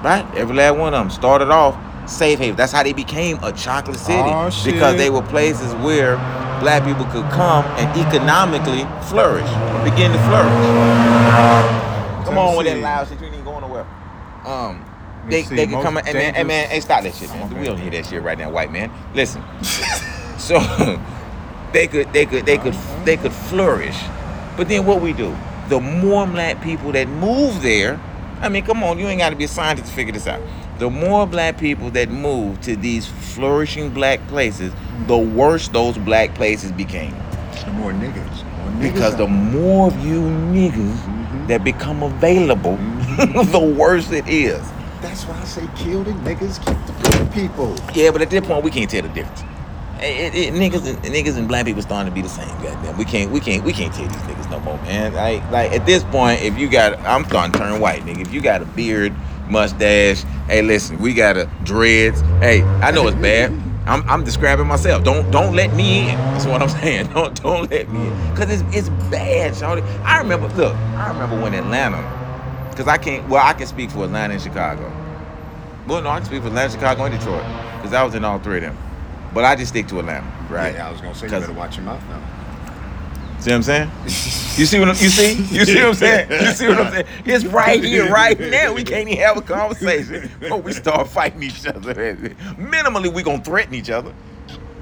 Right? Every last one of them started off safe haven. That's how they became a chocolate city. Aw, because they were places where black people could come and economically flourish, begin to flourish. Come on with that loud shit. You ain't going nowhere. Um, they, see. they could come and, man, hey man, hey, stop that shit, man. Okay. We don't hear that shit right now, white man. Listen. so they could they could they could they could flourish. But then what we do? The more black people that move there, I mean, come on, you ain't got to be a scientist to figure this out. The more black people that move to these flourishing black places, the worse those black places became. The more niggas. More niggas Because the more of you niggas Mhm. that become available, the worse it is. That's why I say kill the niggas, keep the good people. Yeah, but at this point we can't tell the difference. It, it, it- niggas and niggas and black people starting to be the same. Goddamn, we can't we can't we can't tell these niggas no more, man. Like like at this point, if you got, I'm starting to turn white, nigga. If you got a beard, mustache, hey, listen, we got a dreads. Hey, I know it's bad. I'm, I'm describing myself. Don't don't let me in. That's what I'm saying. Don't don't let me in. Cause it's it's bad, shawty. I remember. Look, I remember when Atlanta. Cause I can't. Well, I can speak for Atlanta and Chicago. Well, no, I can speak for Atlanta, Chicago, and Detroit. Because I was in all three of them. But I just stick to Atlanta, right? Yeah, I was gonna say you better watch your mouth now. See what I'm saying? You see what I'm, you see? You see what I'm saying? You see what I'm saying? It's right here, right now. We can't even have a conversation before we start fighting each other. Minimally, we gonna threaten each other.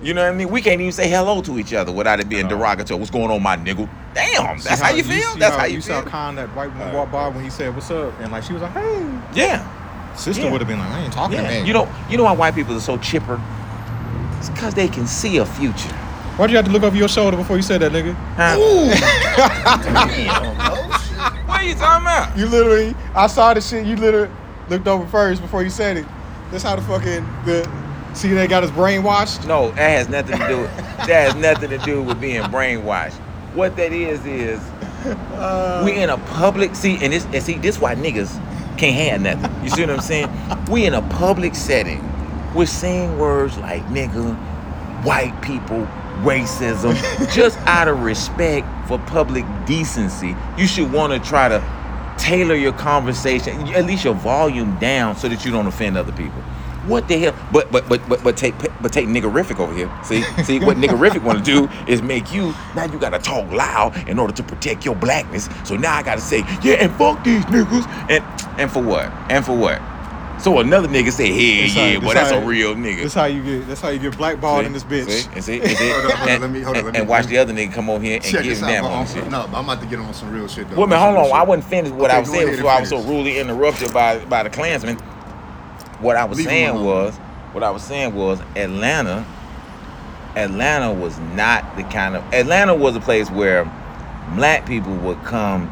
You know what I mean? We can't even say hello to each other without it being derogatory. What's going on, my nigga? Damn, that's See how you feel. see That's how you you saw feel. Con that white woman Uh, walk by when he said what's up, and like she was like, hey, Yeah. sister Yeah. would have been like, I ain't talking to Yeah, me. you know, you know why white people are so chipper? It's because they can see a future. why'd you have to look over your shoulder before you said that, nigga? Huh? what are you talking about? You literally, I saw the shit. You literally looked over first before you said it. That's how the fucking the. See, they got his brain washed. No, that has nothing to do. With, that has nothing to do with being brainwashed. What that is is Uh, we in a public see, and this and see this why niggas can't have nothing. You see what I'm saying? We in a public setting. We're saying words like nigga, white people, racism, just out of respect for public decency. You should want to try to tailor your conversation, at least your volume down, so that you don't offend other people. What the hell? But but but but but take but take niggerific over here. See see what niggerific want to do is make you now you gotta talk loud in order to protect your blackness. So now I gotta say yeah and fuck these niggas and and for what and for what? So another nigga say yeah This how- yeah, well that's how- a real nigga. That's how you get. That's how you get blackballed in this bitch. See, and see, and, see, Hold on, hold on, and- let me- hold on, and- me- and watch the other nigga come over here and Check give him that on I'm- shit. No, I'm about to get on some real shit though. Well, man, hold on. I wasn't finished what Okay, I was saying before I was so rudely interrupted by by the Klansman. What I was Leave saying was, what I was saying was, Atlanta. Atlanta was not the kind of Atlanta was a place where black people would come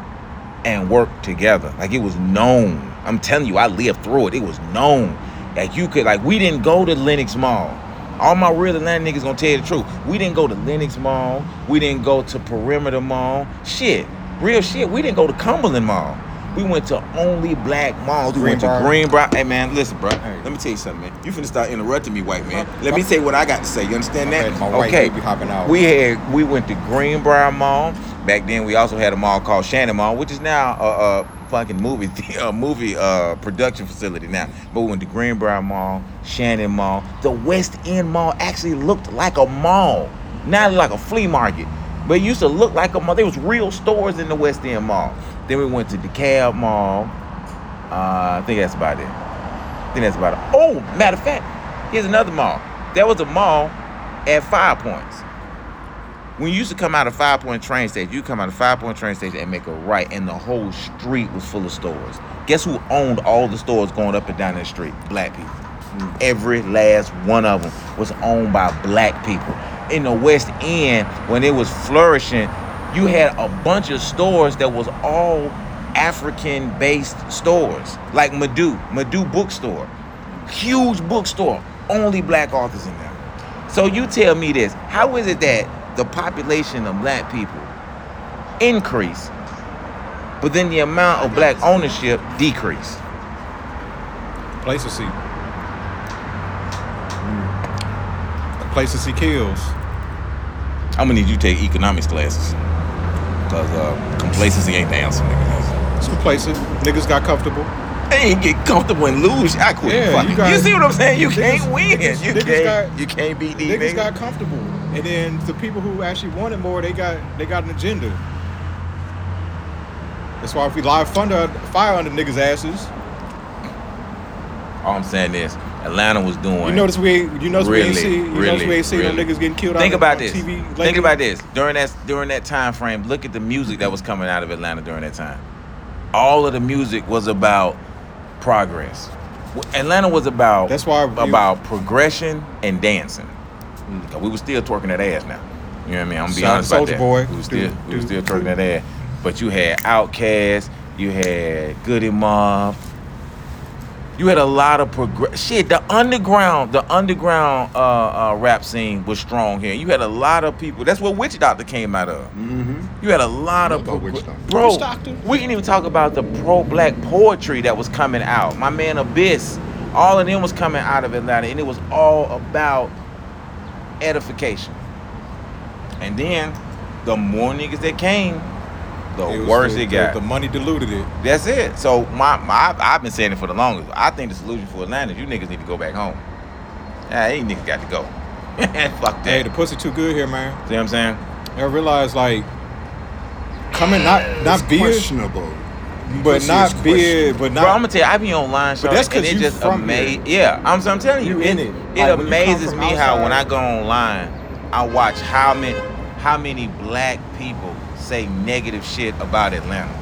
and work together. Like it was known. I'm telling you, I lived through it. It was known. Like you could like we didn't go to Lenox Mall. All my real Atlanta niggas gonna tell you the truth. We didn't go to Lenox Mall. We didn't go to Perimeter Mall. Shit. Real shit. We didn't go to Cumberland Mall. We went to only black malls. We went to Greenbriar. Greenbriar. Hey man, listen, bro. Hey. Let me tell you something, man. You finna start interrupting me, white man. Let me say what I got to say. You understand that? Okay, my okay. baby hopping out. We had we went to Greenbriar Mall. Back then, we also had a mall called Shannon Mall, which is now a, a fucking movie a movie uh, production facility now. But we went to Greenbriar Mall, Shannon Mall. The West End Mall actually looked like a mall, not like a flea market. But it used to look like a mall. There was real stores in the West End Mall. Then we went to DeKalb Mall. Uh, I think that's about it. I think that's about it. Oh, matter of fact, here's another mall. There was a mall at Five Points. When you used to come out of Five Point train station, you come out of Five Point train station and make a right, and the whole street was full of stores. Guess who owned all the stores going up and down that street? Black people. Every last one of them was owned by black people. In the West End, when it was flourishing, you had a bunch of stores that was all African-based stores, like Medu, Medu Bookstore, huge bookstore, only black authors in there. So you tell me this: How is it that the population of black people increase, but then the amount of black ownership decrease? Place to see. Place to see kills. I'm gonna need you to take economics classes, cause uh, complacency ain't the answer, nigga. Some places niggas got comfortable. They ain't get comfortable and lose. I quit. Yeah, fucking. you got- you see what I'm saying? You niggas- can't win. niggas- you niggas can't. got- you can't beat these Niggas niggas. got comfortable, and then the people who actually wanted more, they got they got an agenda. That's why if we live thunder fire under niggas' asses, All I'm saying is, Atlanta was doing. you notice we ain't, you notice we ain't see you notice we ain't see no really. niggas getting killed. Think out about on this. TV Think about this. During that during that time frame, look at the music that was coming out of Atlanta during that time. All of the music was about progress. Atlanta was about That's why about progression and dancing. Hmm. We were still twerking that ass now. You know what I mean? I'm gonna be honest about that. Boy. We were still Do- we were still twerking that ass. But you had Outkast, you had Goodie Mob, you had a lot of progress. Shit, the underground, the underground uh, uh, rap scene was strong here. You had a lot of people. That's what Witch Doctor came out of. Mm-hmm. You had a lot of know about progr- Witch Doctor. bro. Witch Doctor? We can even talk about the pro-black poetry that was coming out. My man Abyss, all of them was coming out of Atlanta, and it was all about edification. And then the more niggas that came, the It worse the- it got. The, the money diluted it. That's it. So my, my I've been saying it for the longest. I think the solution for Atlanta is you niggas need to go back home. Yeah, these niggas got to go. Fuck that. Hey, the pussy too good here, man. See what I'm saying? I realize like coming not not It's beer, questionable. but Pussy not is beer, but Bro, I'm gonna tell you, I be online, But that's 'cause and it you just from amazes. Yeah, I'm, I'm telling you, You in it. It Like, when amazes from me how when I go online, I watch how many how many black people say negative shit about Atlanta,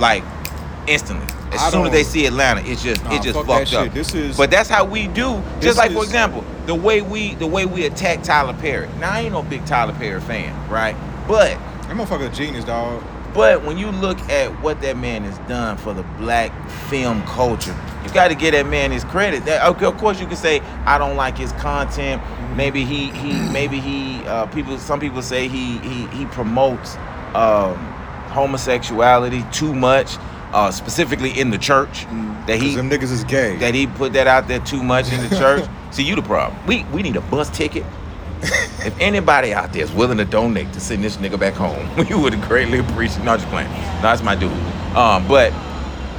like instantly. As I soon as they see Atlanta, it's just Nah, it just fuck fucked up. This is- but that's how we do. Just like for is- example, the way we the way we attack Tyler Perry. Now I ain't no big Tyler Perry fan, right? But That motherfucker a genius, dog. but when you look at what that man has done for the black film culture, you got to give that man his credit. That, okay, of course, you can say I don't like his content. Maybe he he maybe he uh, people. Some people say he he he promotes um, homosexuality too much, uh, specifically in the church. That he them niggas is gay. that he put that out there too much in the church. See, you the problem. We we need a bus ticket. if anybody out there is willing to donate to send this nigga back home, we would greatly appreciate. No, just playing. No, that's my dude. Um, but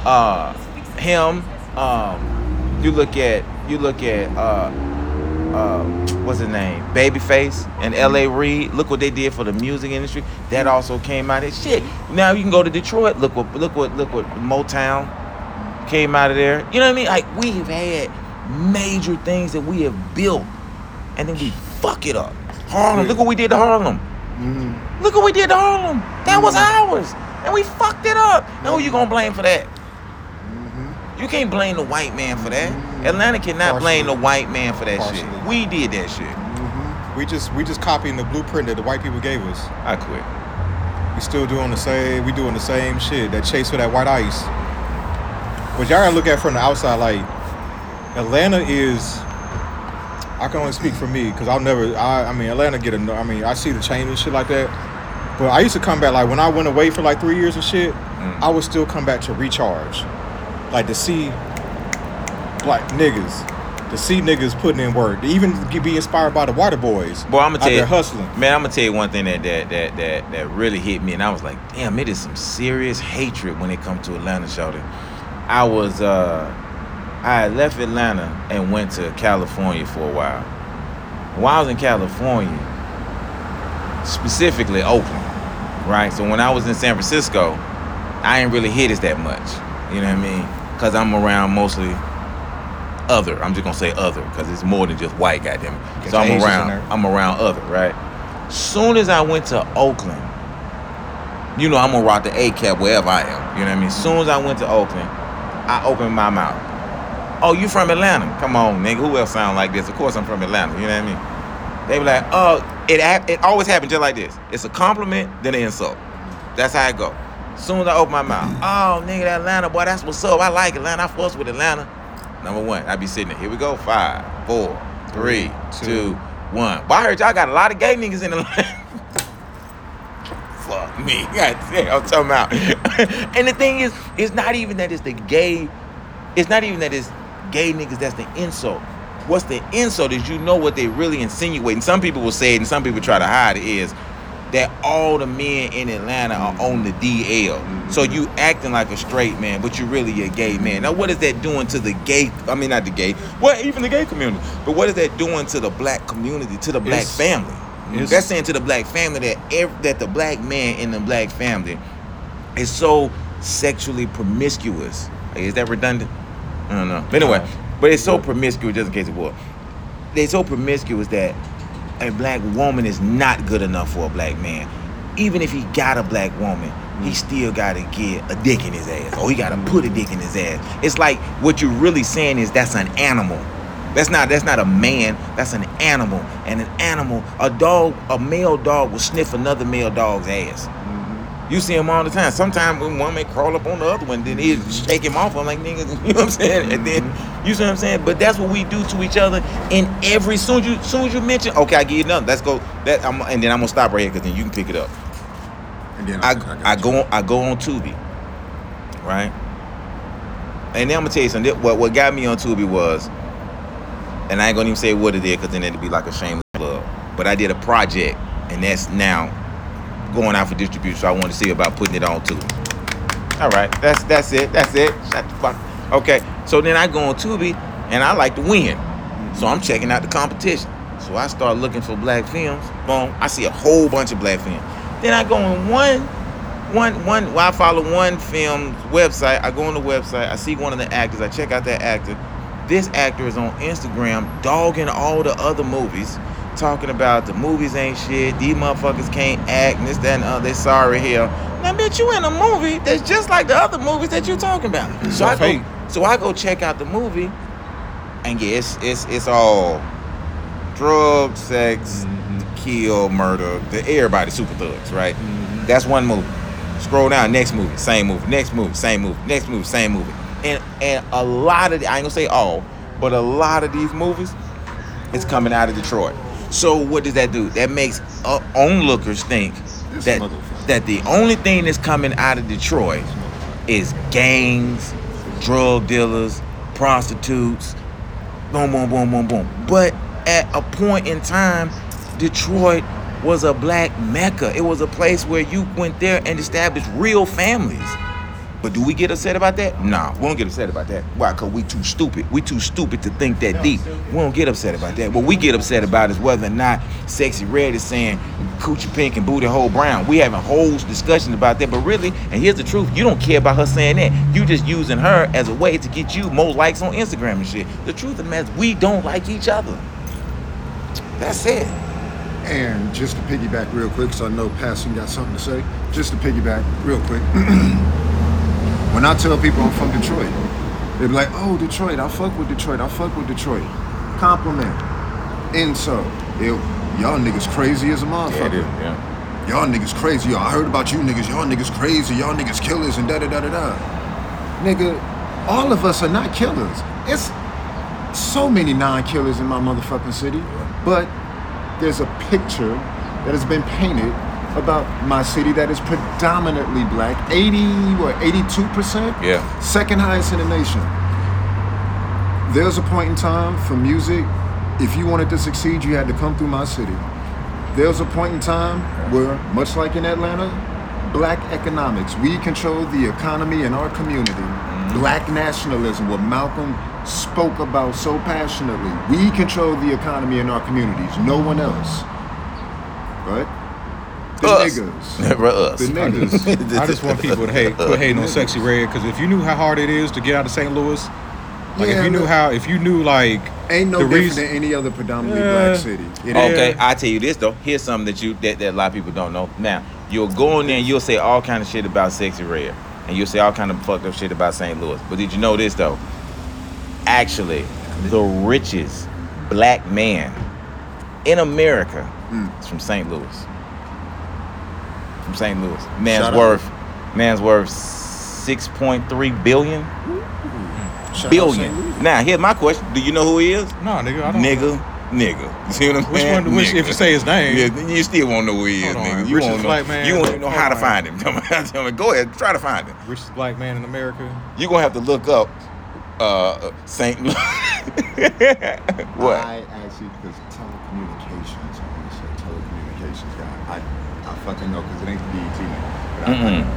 uh, him. Um, you look at you look at uh, uh, what's his name, Babyface and L.A. Reid. Look what they did for the music industry. That also came out of shit. Now you can go to Detroit. Look what look what look what Motown came out of there. You know what I mean? Like we have had major things that we have built, and then we fuck it up. Harlem. Look what we did to Harlem. Mm-hmm. Look what we did to Harlem. That was ours, and we fucked it up. Now who you gonna blame for that? You can't blame the white man for that. Atlanta cannot blame the white man for that Partially. shit. We did that shit. Mm-hmm. we just we just copying the blueprint that the white people gave us. I quit. We still doing the same. We doing the same shit. That chase for that white ice. But y'all gotta look at it from the outside. Like Atlanta is. I can only speak for me because I'll never. I, I mean, Atlanta get a. I mean, I see the change and shit like that. But I used to come back like when I went away for like three years and shit. Mm. I would still come back to recharge, like to see like niggas, to see niggas putting in work, to even be inspired by the Water Boys. Boy, I'm gonna tell you, hustling. man. I'm gonna tell you one thing that that that that that really hit me, and I was like, damn, it is some serious hatred when it comes to Atlanta, shouting. I was uh, I had left Atlanta and went to California for a while. While I was in California, specifically Oakland, right? So when I was in San Francisco, I ain't really hit it that much. You know what I mean? Cause I'm around mostly other. I'm just gonna say other, cause it's more than just white, goddamn it. So I'm Asians around. I'm around other, right? Soon as I went to Oakland, you know I'm gonna rock the A cap wherever I am. You know what I mean? Soon as I went to Oakland, I opened my mouth. Oh, you from Atlanta? Come on, nigga. Who else sound like this? Of course I'm from Atlanta. You know what I mean? They be like, oh, it it always happens just like this. It's a compliment, then an insult. That's how it go. Soon as I open my mouth, oh nigga, that Atlanta boy, that's what's up. I like Atlanta. I fuss with Atlanta. Number one, I be sitting there. Here we go. Five, four, three, two, one. But I heard y'all got a lot of gay niggas in Atlanta. Fuck me. God damn, I'm talking about. and the thing is, it's not even that it's the gay, it's not even that it's gay niggas that's the insult. What's the insult is you know what they really insinuating. Some people will say it and some people try to hide it is that all the men in Atlanta are on the DL. So you acting like a straight man, but you really a gay man. Now what is that doing to the gay I mean not the gay, well even the gay community. But what is that doing to the black community, to the black It's- family? it's- That's saying to the black family that ev- that the black man in the black family is so sexually promiscuous. Is that redundant? I don't know. But anyway, but it's so promiscuous, just in case it was. They're so promiscuous that a black woman is not good enough for a black man. Even if he got a black woman, he still gotta get a dick in his ass. Or he gotta put a dick in his ass. It's like what you're really saying is that's an animal. That's not that's not a man, that's an animal. And an animal, a dog, a male dog will sniff another male dog's ass. You see him all the time. Sometimes when one may crawl up on the other one, then he shake him off. I'm like, nigga, you know what I'm saying? And then you see what I'm saying? But that's what we do to each other. In every soon as you soon as you mention, okay, I give you nothing. Let's go. That I'm, and then I'm gonna stop right here because then you can pick it up. And then I, got I go on, I go on Tubi, right? And then I'm gonna tell you something. What what got me on Tubi was, and I ain't gonna even say what it is because then it'd be like a shameless plug. But I did a project, and that's now going out for distribution. So I wanted to see about putting it on Tubi. All right, that's that's it. That's it. Shut the fuck. Okay, so then I go on Tubi, and I like to win. So I'm checking out the competition. So I start looking for black films. Boom, I see a whole bunch of black films. Then I go on one, one, one. Well, I follow one film's website. I go on the website. I see one of the actors. I check out that actor. This actor is on Instagram dogging all the other movies, talking about the movies ain't shit. These motherfuckers can't act. And this, that, and other. They sorry hell. Now, bitch, you in a movie that's just like the other movies that you talking about. So I fake. go, so I go check out the movie, and yeah, it's it's it's all drugs, sex, mm-hmm. kill, murder. The, everybody super thugs, right? Mm-hmm. That's one movie. Scroll down, next movie, same movie, next movie, same movie, next movie, same movie. And and a lot of the, I ain't gonna say all, but a lot of these movies is coming out of Detroit. So what does that do? That makes uh, onlookers think This that that the only thing that's coming out of Detroit is gangs, drug dealers, prostitutes, boom, boom, boom, boom, boom. But at a point in time, Detroit was a black mecca. It was a place where you went there and established real families. But do we get upset about that? Nah, we don't get upset about that. Why? Cause we too stupid. We too stupid to think that deep. We don't get upset about that. What we get upset about is whether or not Sexyy Red is saying coochie pink and booty hole brown. We having whole discussions about that. But really, and here's the truth: you don't care about her saying that. You just using her as a way to get you more likes on Instagram and shit. The truth of the matter is, we don't like each other. That's it. And just to piggyback real quick, so I know Passion got something to say. Just to piggyback real quick. when I tell people I'm from Detroit, they be like, "Oh, Detroit, I fuck with Detroit. I fuck with Detroit." Compliment. And so, yo, y'all niggas crazy as a motherfucker. Yeah. Y'all niggas crazy. Yo, I heard about you niggas. Y'all niggas crazy. Y'all niggas killers and da da da da da. Nigga, all of us are not killers. It's so many non-killers in my motherfucking city, but there's a picture that has been painted about my city that is predominantly black. 80 what 82%? Yeah. Second highest in the nation. There's a point in time for music, if you wanted to succeed, you had to come through my city. There's a point in time where, much like in Atlanta, black economics, we control the economy in our community. Black nationalism, what Malcolm spoke about so passionately. We control the economy in our communities, no one else. Right? The Us. niggas. Us. The niggas. I just want people to hate, quit hating on Sexyy Red because if you knew how hard it is to get out of St. Louis, like Yeah, if you knew look. how, if you knew like Ain't no the different reason, than any other predominantly Yeah. black city. It ain't. Okay, I tell you this though. Here's something that you that, that a lot of people don't know. Now you'll go in there and you'll say all kind of shit about Sexyy Red, and you'll say all kind of fucked up shit about St. Louis. But did you know this though? Actually, the richest black man in America Mm. is from St. Louis. From St. Louis, man's Shout out. worth Man's worth six point three billion. Shout Billion. Now, here's my question: Do you know who he is? No, nigga, I don't. Nigga, nigga. You see what I'm Which saying? one? Which, Nigga. if you say his name? Yeah, then you still won't know who he is, on. nigga. You Richest won't know. black man. you won't even know how to find him. Tell me, tell me. Go ahead, try to find him. Richest black man in America. You're gonna have to look up uh, Saint Louis. what? I actually, because telecommunications, I want to say telecommunications guy. I, I fucking know because it ain't BET nigga. But, I- I Mm-mm. know.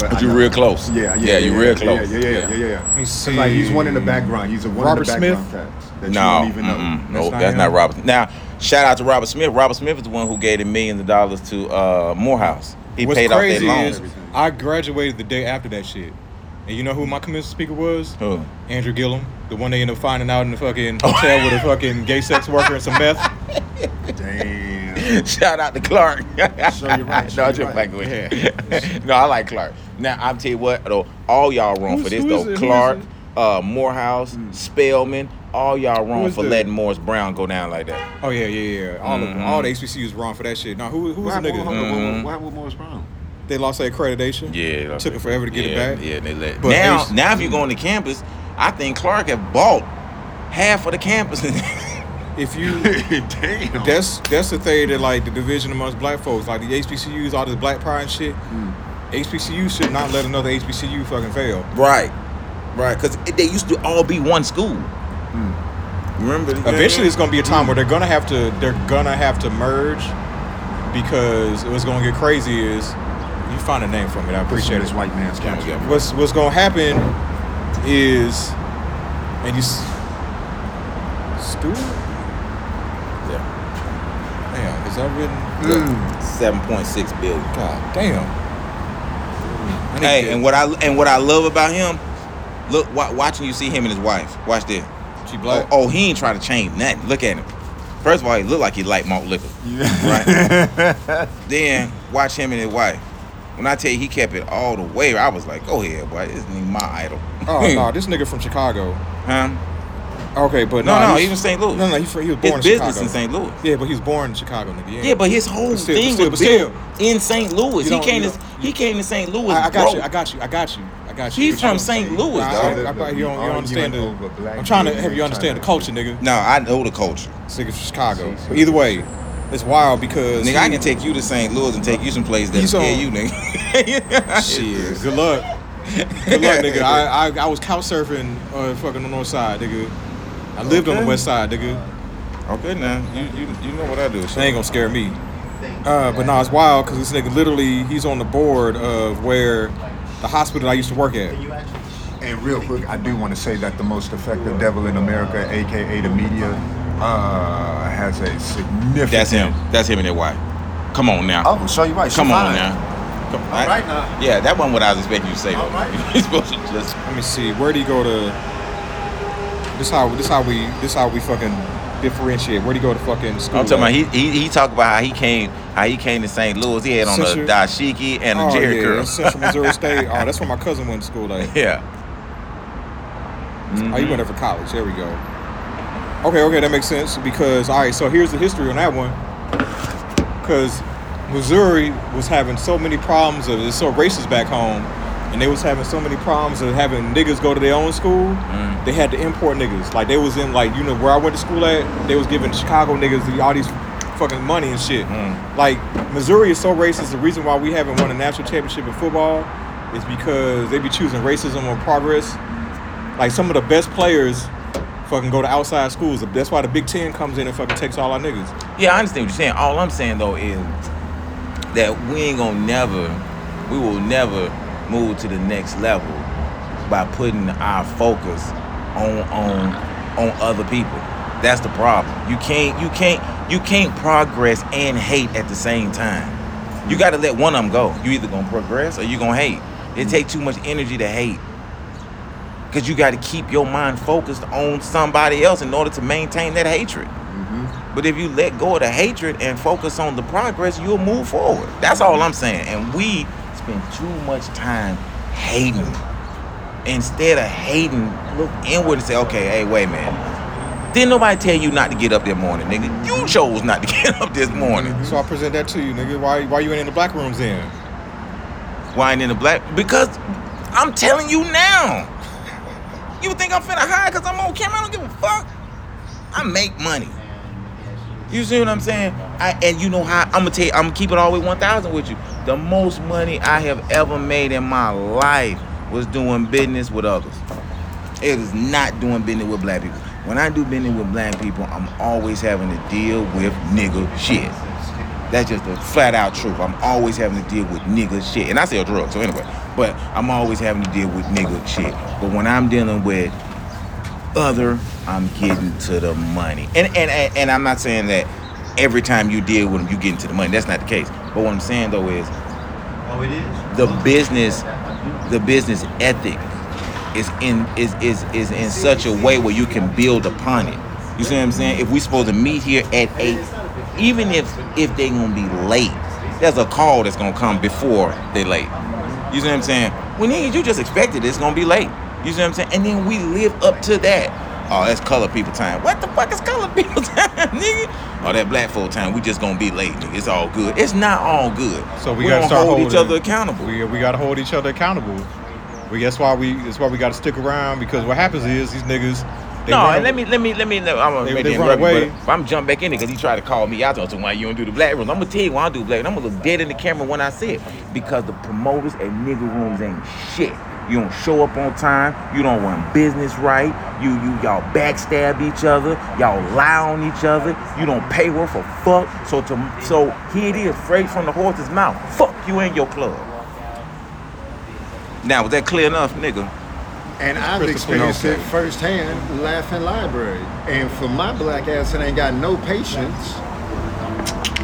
But I you know. real close. Yeah, yeah, Yeah, you yeah, real close. Yeah, yeah, yeah, Yeah. yeah. yeah, Let me It's like he's one in the background. He's a one Robert in the background Smith? that No, you don't even know. no, That's not that's him? not Robert. Now, shout out to Robert Smith. Robert Smith is the one who gave the millions of dollars to uh, Morehouse. He What's paid off crazy that loan. is I graduated the day after that shit. And you know who my commencement speaker was? Who? Andrew Gillum, the one they ended up finding out in the fucking hotel with a fucking gay sex worker and some meth. Damn. Shout out to Clark. Show you right, show no, you just right. fucking no, I like Clark. Now I'm tell you what though, all y'all wrong Who's- for this though. Clark, uh, Morehouse, Spelman, all y'all wrong for the- letting Morris Brown go down like that. Oh yeah, yeah, yeah. All of them, Mhm. all the HBCUs wrong for that shit. Now who who was What the nigga? hold on, what- what happened with Morris Brown? They lost their accreditation. Yeah, Took it forever to get yeah, it back. Yeah, they let. But now, H- now if you go on the campus, I think Clark have bought half of the campus. If you Damn. that's that's the thing that like the division amongst black folks, like the HBCUs, all this black pride and shit. Mm. HBCU should not let another HBCU fucking fail. right, right, because they used to all be one school. Mm. Remember? Eventually, it's gonna be a time where they're gonna have to they're gonna have to merge because what's gonna get crazy is you find a name from it. I appreciate this it. white man's Yeah, country. yeah. What's what's gonna happen is and you s- Steward. Is that written? Mm. Seven point six billion. God damn. Hey, and what I and what I love about him, look, wa- watching you see him and his wife. Watch this. she Oh, black. oh, he ain't trying to change nothing. Look at him. First of all, he look like he like malt liquor. Yeah. Then watch him and his wife. When I tell you he kept it all the way, I was like, go ahead, boy. This is my idol. Oh no, this nigga from Chicago. Huh? Okay, but No, no, no, he's- he was St. Louis. No, no, he, he was His born in business Chicago. in St. Louis. Yeah, but he was born in Chicago, nigga. He ain't- Yeah, but his whole But still- thing but still- was but still. built in St. Louis. He came to don't- he came to St. Louis. I, I got broke. you. I got you. I got you. I got you. He's from St. Louis, I- though. I- I- you don't, you don't understand the. Arguing over black I'm trying to people, have you understand the culture, nigga. No, I know the culture. This nigga from Chicago. But either way, it's wild because Nigga, I can take you to St. Louis and take you some place that scare you, nigga. Shit. Good luck. Good luck, nigga. I, I I was couch surfing uh, fucking on the north side, nigga. I lived on the west side, nigga. Okay, now you you, you know what I do. They ain't gonna scare me. Uh, but no, it's wild because this nigga literally he's on the board of where the hospital I used to work at. And real quick, I do want to say that the most effective devil in America, aka the media, uh, has a significant. That's him. That's him and their wife. Come on now. Oh, show you right. she Come on fine. now. Come, All right now. Yeah, that wasn't what I was expecting you to say. All though. right. You're supposed to just. Let me see. Where do you go to? This how this how we this how we fucking differentiate. Where do you go to fucking school? I'm talking about he he, he talked about how he came how he came to St. Louis. He had on a Central- dashiki and a oh, Jheri yeah, curl. Central Missouri State. Oh, that's where my cousin went to school at. yeah. Oh, you went mm-hmm. there for college. There we go. Okay, okay, that makes sense because all right. So here's the history on that one. Because Missouri was having so many problems of it's so racist back home, and they was having so many problems of having niggas go to their own school. Mm. They had to import niggas. Like they was in like you know where I went to school at. They was giving Chicago niggas all these fucking money and shit. Mm. Like Missouri is so racist. The reason why we haven't won a national championship in football is because they be choosing racism or progress. Like some of the best players fucking go to outside schools. That's why the Big Ten comes in and fucking takes all our niggas. Yeah, I understand what you're saying. All I'm saying though is that we ain't gonna never, we will never move to the next level by putting our focus on on on other people. That's the problem. You can't you can't you can't progress and hate at the same time. You got to let one of them go. You either gonna progress or you gonna hate. It take too much energy to hate. Cause you got to keep your mind focused on somebody else in order to maintain that hatred. Mhm. But if you let go of the hatred and focus on the progress, you'll move forward. That's all I'm saying. And we spend too much time hating. Instead of hating, look inward and say, okay, hey, wait, man. Didn't nobody tell you not to get up that morning, nigga. You chose not to get up this morning. So I present that to you, nigga. Why why you ain't in the black rooms then? Why ain't in the black? Because I'm telling you now. You think I'm finna hide because I'm on camera? I don't give a fuck. I make money. You see what I'm saying? I, and you know how I'm gonna tell you, I'm gonna keep it all the way 1,000 with you. The most money I have ever made in my life was doing business with others. It is not doing business with black people. When I do business with black people, I'm always having to deal with nigga shit. That's just the flat out truth. I'm always having to deal with nigga shit. And I sell drugs, so anyway. But I'm always having to deal with nigga shit. But when I'm dealing with other, I'm getting to the money. And and and, and I'm not saying that every time you deal with them, you get into the money. That's not the case. But what I'm saying though is Oh, it is. the business the business ethic is in is is is in such a way where you can build upon it. You see what I'm saying? If we supposed to meet here at eight, even if if they gonna be late, there's a call that's gonna come before they late. You see what I'm saying? When you, you just expected it's gonna be late. You see what I'm saying? And then we live up to that. Oh, that's color people time. What the fuck is color people time, nigga? Oh, that black folk time. We just gonna be late, nigga. It's all good. It's not all good. So we we gotta start hold each other accountable. We we gotta hold each other accountable. We that's why we that's why we gotta stick around because what happens is these niggas. They no, and let me let me let me. I'm gonna They- make they the run away. but if I'm jump back in it because he tried to call me out on why you don't do the black rooms. I'm gonna tell you why I do black. And I'm gonna look dead in the camera when I say it because the promoters at nigga rooms ain't shit. You don't show up on time. You don't run business right. You you y'all backstab each other. Y'all lie on each other. You don't pay worth a fuck. So to so here it is, straight from the horse's mouth. Fuck you and your club. Now was that clear enough, nigga? And I've experienced clear. it firsthand, laughing library. And for my black ass that ain't got no patience,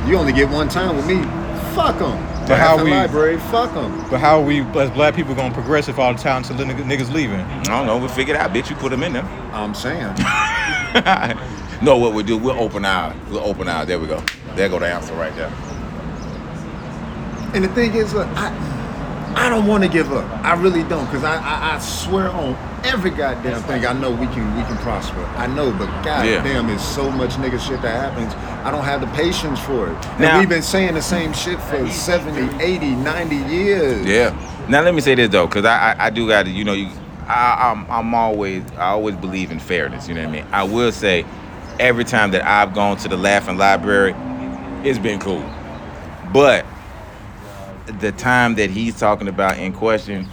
you only get one time with me. Fuck them. But how we- library, fuck them. But how are we as black people gonna progress if all the talented nigg- niggas leaving? I don't know. We'll figure it out, bitch. You put them in there. I'm saying. no, what we'll do, we'll open our, we'll open our. There we go. There go the answer right there. And the thing is, look, I, I don't want to give up. I really don't, cause I, I, I swear on every goddamn thing. I know we can we can prosper. I know, but Yeah. goddamn, there's so much nigga shit that happens. I don't have the patience for it. And Now- we've been saying the same shit for 70, 80, 90 years. Yeah. Now let me say this though, because I, I I do got to you know you I I'm I'm always I always believe in fairness. You know what I mean. I will say, every time that I've gone to the Laughing Library, it's been cool, but the time that he's talking about in question.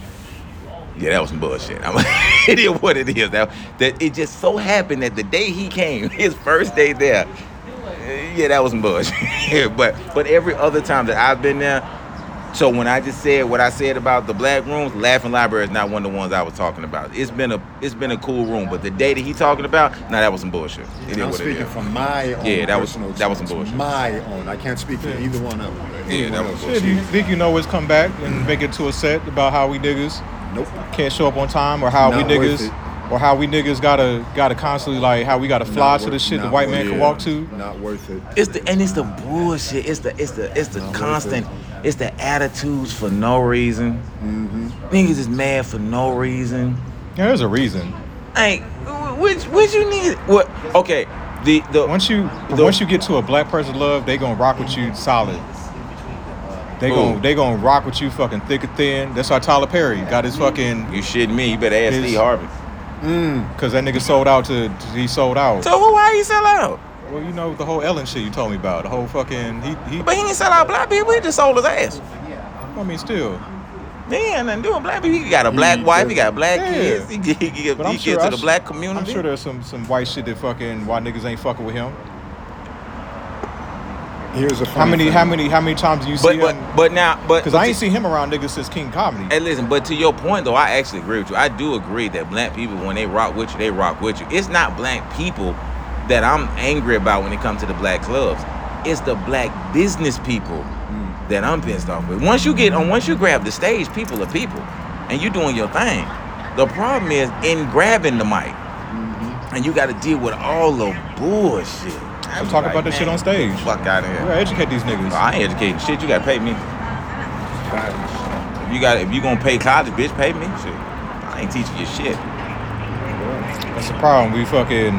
Yeah, that was some bullshit. I'm like, it is what it is. That, that it just so happened that the day he came, his first day there, yeah, that was some bullshit. but but every other time that I've been there, so when I just said what I said about the black rooms, Laughing Library is not one of the ones I was talking about. It's been a it's been a cool room, but the day that he talking about, nah, that was some bullshit. It is And I'm what it speaking from my own Yeah, that was- personal that was some bullshit. My own. I can't speak for either one of them. Yeah, that was bullshit. Shit, do you think you know what's come back and make it to a set about how we niggas Nope. can't show up on time or how Not we niggas or how we niggas gotta gotta constantly like how we gotta fly Not to the shit the white worth man can walk to. Not worth it. It's the and it's the bullshit. It's the it's the it's the Not worth constant. It. It's the attitudes for no reason. Mm-hmm. Niggas is mad for no reason. Yeah, there's a reason. Hey, wh- which which you need? What? Okay, the the Once you The- once you get to a black person love, they gonna rock with you solid. They gonna they gonna rock with you fucking thick and thin. That's why Tyler Perry got his fucking you shitting me. You better ask His- Steve Harvey. Mm. cause that nigga sold out to he sold out. So who? Why he sell out? Well, you know the whole Ellen shit you told me about. The whole fucking he he. But he didn't sell out black people. He just sold his ass. I mean, still. He ain't nothing doing black people. He got a black He wife. He got black Yeah. kids. He, he, he, But he sure gives to I the sh- black community. I'm sure there's some some white shit that fucking white niggas ain't fucking with him. Here's a How many thing. how many how many times do you but see but him? but now but Because I ain't seen him around niggas since King Comedy. Hey, listen, but to your point though, I actually agree with you. I do agree that black people, when they rock with you, they rock with you. It's not black people that I'm angry about when it comes to the black clubs. It's the black business people mm. that I'm pissed off with. Once you get on, once you grab the stage, people are people, and you're doing your thing. The problem is in grabbing the mic, mm-hmm. and you got to deal with all the bullshit. I be talk about this shit on stage. Fuck out of here. gotta educate these niggas. I ain't educating shit. You got to pay me. You got if you gonna pay college, bitch, pay me. Shit. I ain't teaching you shit. That's the problem. We fucking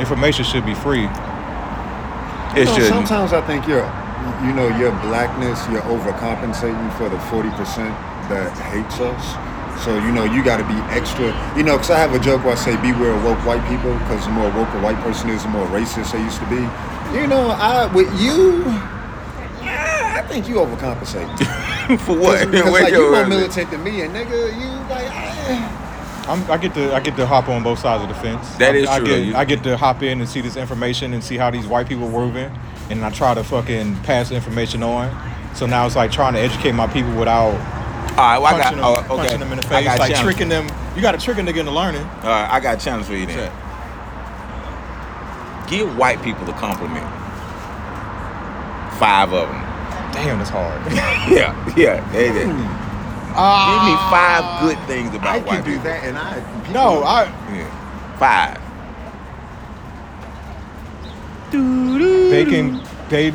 information should be free. It You know, shouldn't. sometimes I think you're you know, your blackness, you're overcompensating for the 40% that hates us. So, you know, you got to be extra. You know, because I have a joke where I say, beware of woke white people, because the more woke a white person is, the more racist they used to be. You know, I with you, yeah, I think you overcompensate. For what? Because Where like, your you more militant than me, and nigga, you like. I'm, I get to I get to hop on both sides of the fence. That I, is I true, Get, I get to hop in and see this information and see how these white people were moving, and I try to fucking pass the information on. So now it's like trying to educate my people without All right, well, I got, punching, oh, them, oh, okay. punching them in the I face, got like challenge. tricking them. You got to trick a nigga into learning. All right, I got a challenge for you then. Give white people a compliment. Five of them. Damn, that's hard. Yeah, yeah. They, they. Give me five good things about I white can do people. that, and I. people- no, I. Yeah. Five. They can. They.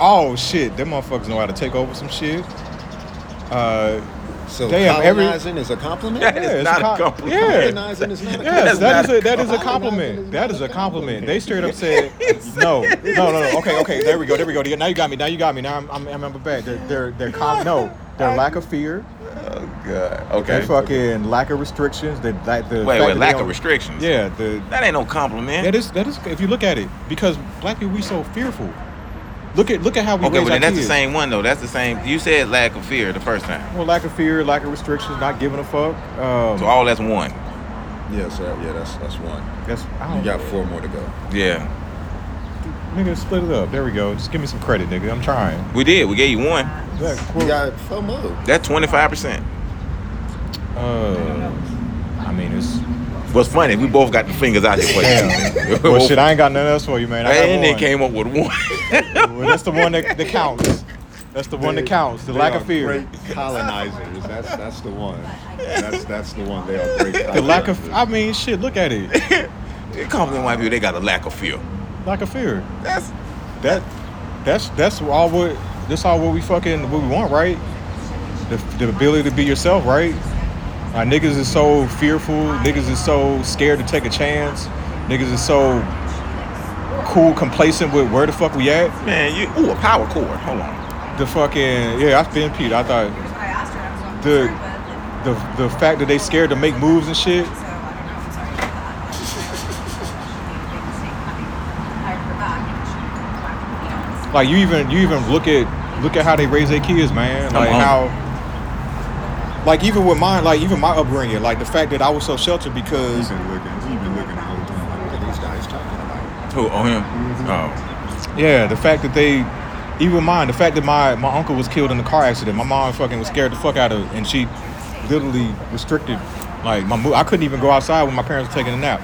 Oh shit, them motherfuckers know how to take over some shit. Uh, So Damn, every- colonizing is a compliment. That is Yeah, it's not a a compliment. yeah. Colonizing is not a Yes, That's that not a that is a compliment. is That a a compliment. compliment. They straight up said no, no, no, no. Okay, okay. There we go. There we go. Now you got me. Now you got me. Now I'm I'm, I'm back. They're they're they're com- no. Their lack of fear. Oh god. Okay. Their Okay. fucking lack of restrictions. They like the Wait, wait. Lack of restrictions. Yeah, the That ain't no compliment. that is that is if you look at it because black people we so fearful. Look at look at how we Okay, raise well our then that's kids. the same one though. That's the same. You said lack of fear the first time. Well, lack of fear, lack of restrictions, not giving a fuck. Um, So all that's one. Yes, sir. Yeah, that's that's one. that's I You don't got four more to go. Yeah. Nigga split it up. There we go. Just give me some credit, nigga. I'm trying. We did. We gave you one. Yeah, You well, got four more. That's twenty five percent. uh, I mean it's What's funny? We both got the fingers out here for Damn. you. well shit. I ain't got nothing else for you, man. I got and they one. came up with one. Well, that's the one that, that counts. That's the one that counts. The they lack are of fear. Great colonizers. That's that's the one. That's that's the one. They are great. The lack of. I mean, shit. Look at it. They compliment white people. They got a lack of fear. Lack a fear. That's That. That's that's all what. That's all what we fucking what we want, right? The, the ability to be yourself, right? Our niggas is so fearful. Niggas is so scared to take a chance. Niggas is so cool, complacent with where the fuck we at. man. You ooh a power cord. Hold on. The fucking yeah, I've been Pete. I thought The the the fact that they scared to make moves and shit. Like you even you even look at look at how they raise their kids, man. Come Like on. how, like even with mine, like even my upbringing, like the fact that I was so sheltered because He's been looking. He's been looking the whole time. Like, what are these guys talking about? Who? Oh him. Mm-hmm. Oh. yeah, the fact that they even mine, the fact that my my uncle was killed in a car accident, my mom fucking was scared the fuck out of, it, and she literally restricted like my move. I couldn't even go outside when my parents were taking a nap.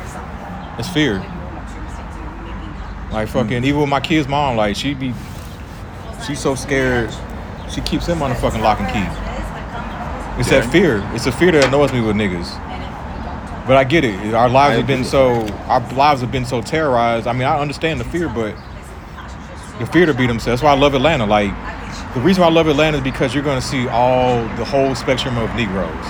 It's fear. Like fucking even with my kid's mom, like she be she's so scared. She keeps him on the fucking lock and key. It's Yeah. that fear. It's a fear that annoys me with niggas. But I get it. Our lives have been so our lives have been so terrorized. I mean, I understand the fear, but the fear to be themselves. That's why I love Atlanta. Like the reason why I love Atlanta is because you're gonna see all the whole spectrum of Negroes.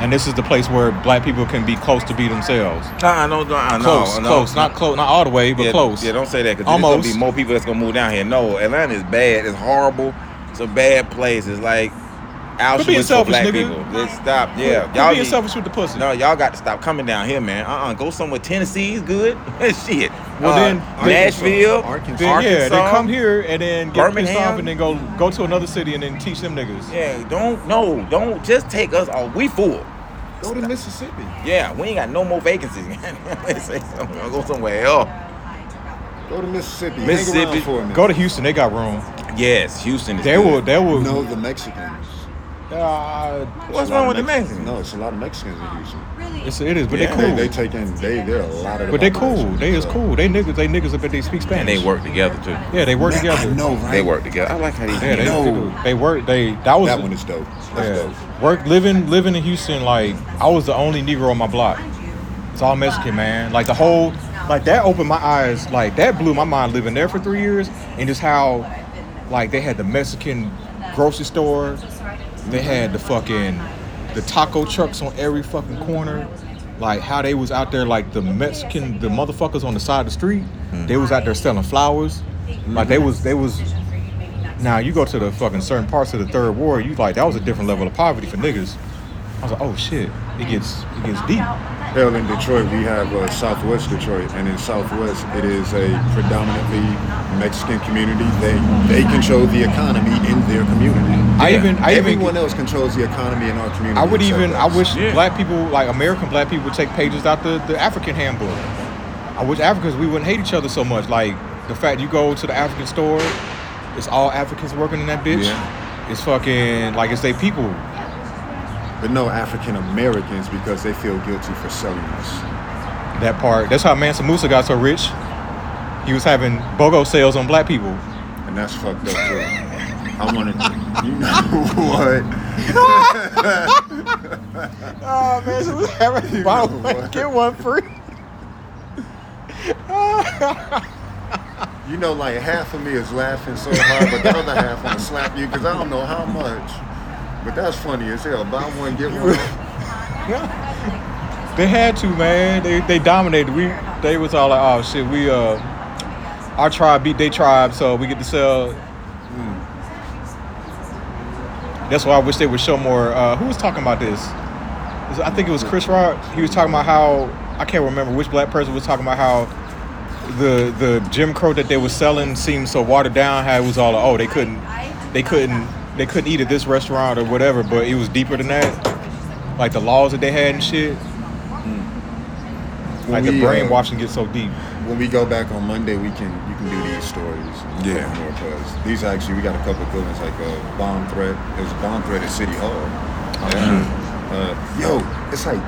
And this is the place where black people can be close to be themselves. Nah, no, no, no, Close, no, close, not close, not all the way, but yeah, close. Yeah, don't say that because there's gonna be more people that's gonna move down here. No, Atlanta is bad. It's horrible. It's a bad place. It's like Auschwitz for selfish, black nigga. people. Let's stop. Yeah, Quit y'all being need- selfish with the pussy. No, y'all got to stop coming down here, man. Uh, uh go somewhere. Tennessee's good. Shit. Well, Uh, then- Nashville, Arkansas. Then, yeah, Arkansas. then come here and then get pissed Birmingham. off and then go go to another city and then teach them niggas. Yeah, don't no, don't just take us off. We full. Go to Mississippi. Yeah, we ain't got no more vacancies. Let's say something. I'll go somewhere else. Go to Mississippi. Mississippi. Hang for a. Go to Houston, they got room. Yes, Houston is They good. will, they will. No, the Mexicans. Uh, What's It's a lot wrong of with the Mexicans? No, it's a lot of Mexicans in Houston. Really? it's, it is, but Yeah. they cool. They, they take in. They there are a lot of. but they cool. They is cool. They niggas. They niggas. But they speak Spanish. And they work together too. Yeah, they work Man, together. I know, right? They work together. I like how they Yeah, they, No. they work. They that was That one is dope. That's yeah. dope. Work living living in Houston. Like I was the only Negro on my block. It's all Mexican, man. Like the whole, like that opened my eyes. Like that blew my mind living there for three years, and just how, like they had the Mexican grocery store. They had the fucking the taco trucks on every fucking corner. like how they was out there like the Mexican the motherfuckers on the side of the street. Mm. They was out there selling flowers. Like they was they was. Now you go to the fucking certain parts of the third ward, you like that was a different level of poverty for niggas. I was like, oh shit, it gets it gets deep. Hell, in Detroit, we have uh, Southwest Detroit, and in Southwest, it is a predominantly Mexican community. They they control the economy in their community. I Yeah. even I even Everyone else controls the economy in our community. I would even I wish Yeah. black people like American black people would take pages out the, the African handbook. I wish Africans we wouldn't hate each other so much. Like the fact you go to the African store, it's all Africans working in that bitch. Yeah. It's fucking like it's they people. But no African Americans because they feel guilty for selling us. That part. That's how Mansa Musa got so rich. He was having BOGO sales on black people. And that's fucked up too. I want to, you know what? Oh man, so was having buy one, get one free. You know, like half of me is laughing so hard, but the other half want to slap you because I don't know how much. But that's funny as hell. Buy one, get one. They had to, man. They they dominated. We they was all like, oh shit, we uh our tribe beat their tribe, so we get to sell. Hmm. That's why I wish they would show more. Uh, who was talking about this? I think it was Chris Rock. He was talking about how I can't remember which black person was talking about how the the Jim Crow that they were selling seemed so watered down. How it was all like, oh they couldn't they couldn't they couldn't eat at this restaurant or whatever, but it was deeper than that. Like the laws that they had and shit. Like the we, uh, brainwashing gets so deep. when we go back on Monday, we can you can do these stories. Yeah. More because these actually we got a couple of good ones like a bomb threat. There's a bomb threat at City Hall. Mm. Uh, yo, it's like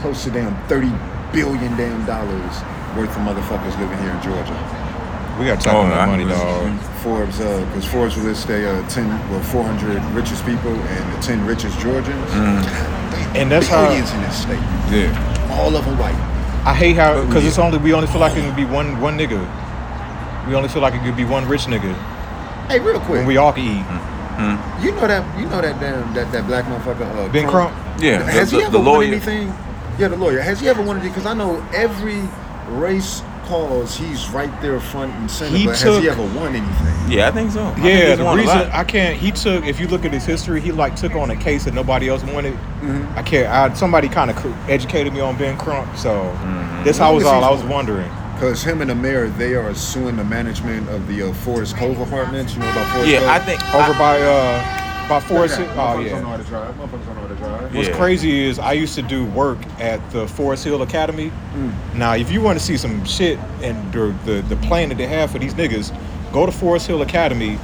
close to damn thirty billion damn dollars worth of motherfuckers living here in Georgia. We got to talk Oh, about I- money, dog. Forbes, because Forbes will list they uh, ten, well, four hundred richest people and the ten richest Georgians. And that's how- billions in this state. Yeah. All of them white. I hate how because we- it's only we only feel like it can be one one nigga. We only feel like it could be one rich nigga Hey, real quick, when we all can eat. you know that you know that damn that, that black motherfucker. Uh, Ben Crump. Yeah. Has the, he ever the won lawyer. anything? Yeah, the lawyer. Has he ever won anything? Because I know every race cause he's right there front and center. He but has he ever won anything? Yeah, I think so. I think Yeah, he's the reason. I can't he took if you look at his history, he like took on a case that nobody else wanted. Mhm. I can't. I, somebody kind of educated me on Ben Crump, so Mm-hmm. that's how was all I was wondering. Because him and the mayor, they are suing the management of the uh, Forest Cove apartments. You know about Forest Cove? Yeah, I think Over I- by uh by Forest. Okay, Oh motherfuckers don't know yeah. how to drive. Motherfuckers don't know how to drive. What's Yeah. crazy is I used to do work at the Forest Hill Academy. Mm. Now, if you want to see some shit and the, the the plan that they have for these niggas, go to Forest Hill Academy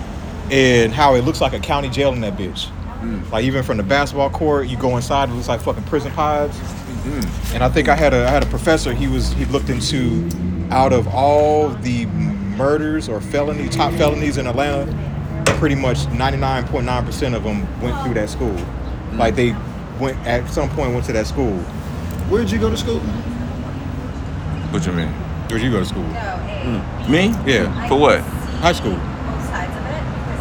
and how it looks like a county jail in that bitch. Mm. Like even from the basketball court, you go inside, it looks like fucking prison pods. Mm. And I think I had a I had a professor. He was he looked into out of all the murders or felony top felonies in Atlanta, pretty much 99.9% of them went through that school. Like they went at some point went to that school. Where'd you go to school? What you mean? Where'd you go to school? Me? Yeah. For what? High school. both sides of it because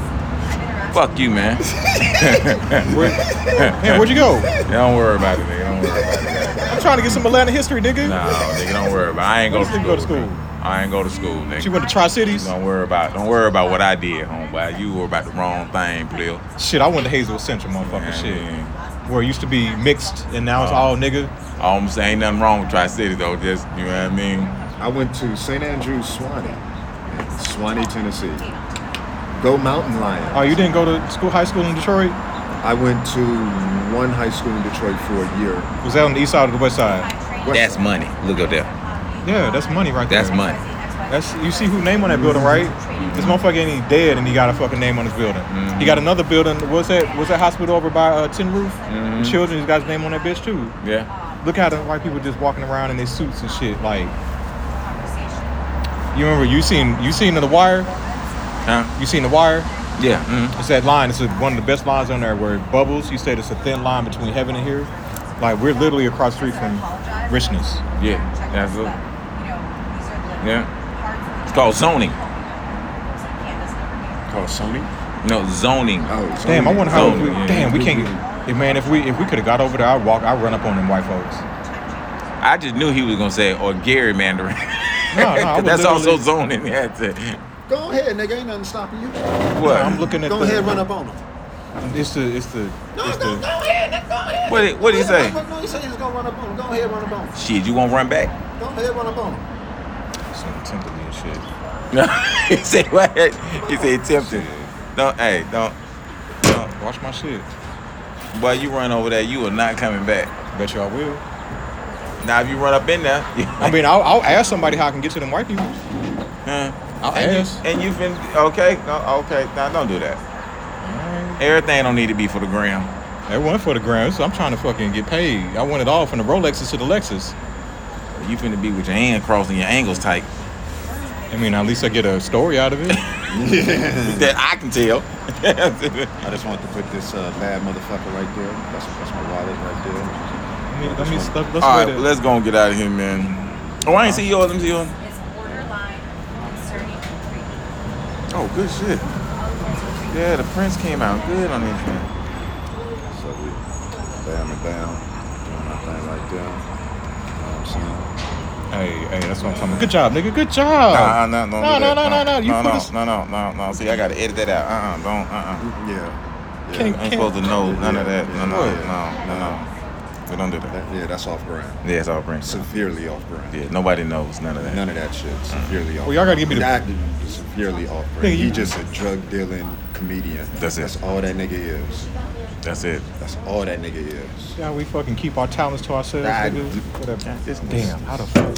I've interacted Fuck you, man. Where, man, where'd you go? Yeah, don't worry about it, nigga. Don't worry about it. I'm trying to get some Atlanta history, nigga. No, nigga, don't worry about it. I ain't go to school. go to school? man. I ain't go to school, nigga. She went to Tri Cities. Don't worry about don't worry about what I did, homeboy. You were about the wrong thing, player. Shit, I went to Hazel Central, motherfucker. Yeah, shit, man. where it used to be mixed and now it's Oh. all nigga. I almost say ain't nothing wrong with Tri City though. Just you know what I mean. I went to St. Andrews, Sewanee, in Sewanee, Tennessee. Go Mountain Lions. Oh, you didn't go to school, high school in Detroit? I went to one high school in Detroit for a year. Was that on the east side or the west side? West That's Side. money. Look up there. Yeah, that's money right there. That's money. That's you see who name on that building, right? This motherfucker ain't even dead, and he got a fucking name on his building. He got another building. What's that? What's that hospital over by uh, Tin Roof? Mhm. Children, he's got his name on that bitch too. Yeah. Look at them white people just walking around in their suits and shit. Like, you remember you seen you seen the Wire? Huh? You seen the Wire? Yeah. Mm. It's that line. It's one of the best lines on there where Bubbles. You said it's a thin line between heaven and here. Like we're literally across the street from richness. Yeah. It. Yeah. It's called zoning. Called Sony. No, zoning. Oh, Damn, I wonder how. Zoning, we, yeah. damn, we can't. If, man, if we if we could have got over there, I'd walk. I'd run up on them white folks. I just knew he was gonna say or Gary Mandarin. No, no, that's also literally- zoning. Yeah, to- Go ahead, nigga. Ain't nothing stopping you. what? I'm looking at Go the, ahead, run up on him. It's the it's the it's go, the go ahead, nigga, go ahead. What did- what did he say? No, he said he was gonna run up on him. Go ahead, run up on him. Shit, you won't run back? Go ahead, run up on him. Some tempting and shit. No, he said what? He said tempting. Don't, hey, don't, don't. Watch my shit. Boy, you run over there, you are not coming back. Bet you I will. Now, if you run up in there, I mean, I'll, I'll ask somebody how I can get to them white people. huh? I'll and ask. you, and you've been okay? No, okay, now don't do that. Everything don't need to be for the gram. Went for the grand, so I'm trying to fucking get paid. I want it all from the Rolexes to the Lexus. You finna be with your hand crossed and your angles tight. I mean, at least I get a story out of it. that I can tell. I just wanted to put this uh, bad motherfucker right there. That's, that's my wallet right there. Let me, let me, let, let's All right, wait let's go and get out of here, man. Oh, I ain't see yours. Let me see yours. It's borderline concerning. Oh, good shit. Yeah, the Prince came out good on this shit. So we bam and down, doing my thing right there. You know what I'm saying? Hey, hey, that's what I'm talking about. Good job, nigga. Good job. Nah, no, no, no, no, no, no, no. You no, no, this- no, no, no, no. See, I gotta edit that out. Uh, uh don't. Uh, uh Yeah. Can't- I ain't supposed to know none of that. No, no, Yeah. no, no, no. We don't do that. That- yeah, that's off brand. Yeah, it's off brand. Severely off brand. Yeah, nobody knows none of that. None of that shit. Mm. Severely off. Well, y'all gotta give me the- That is severely off Nigga, brand. you- He just a drug dealing comedian. That's it. That's all that nigga is. That's it. That's all that nigga is. Yeah, we fucking keep our talents to ourselves, Nah, nigga. d- Whatever. this- Damn, how the fuck?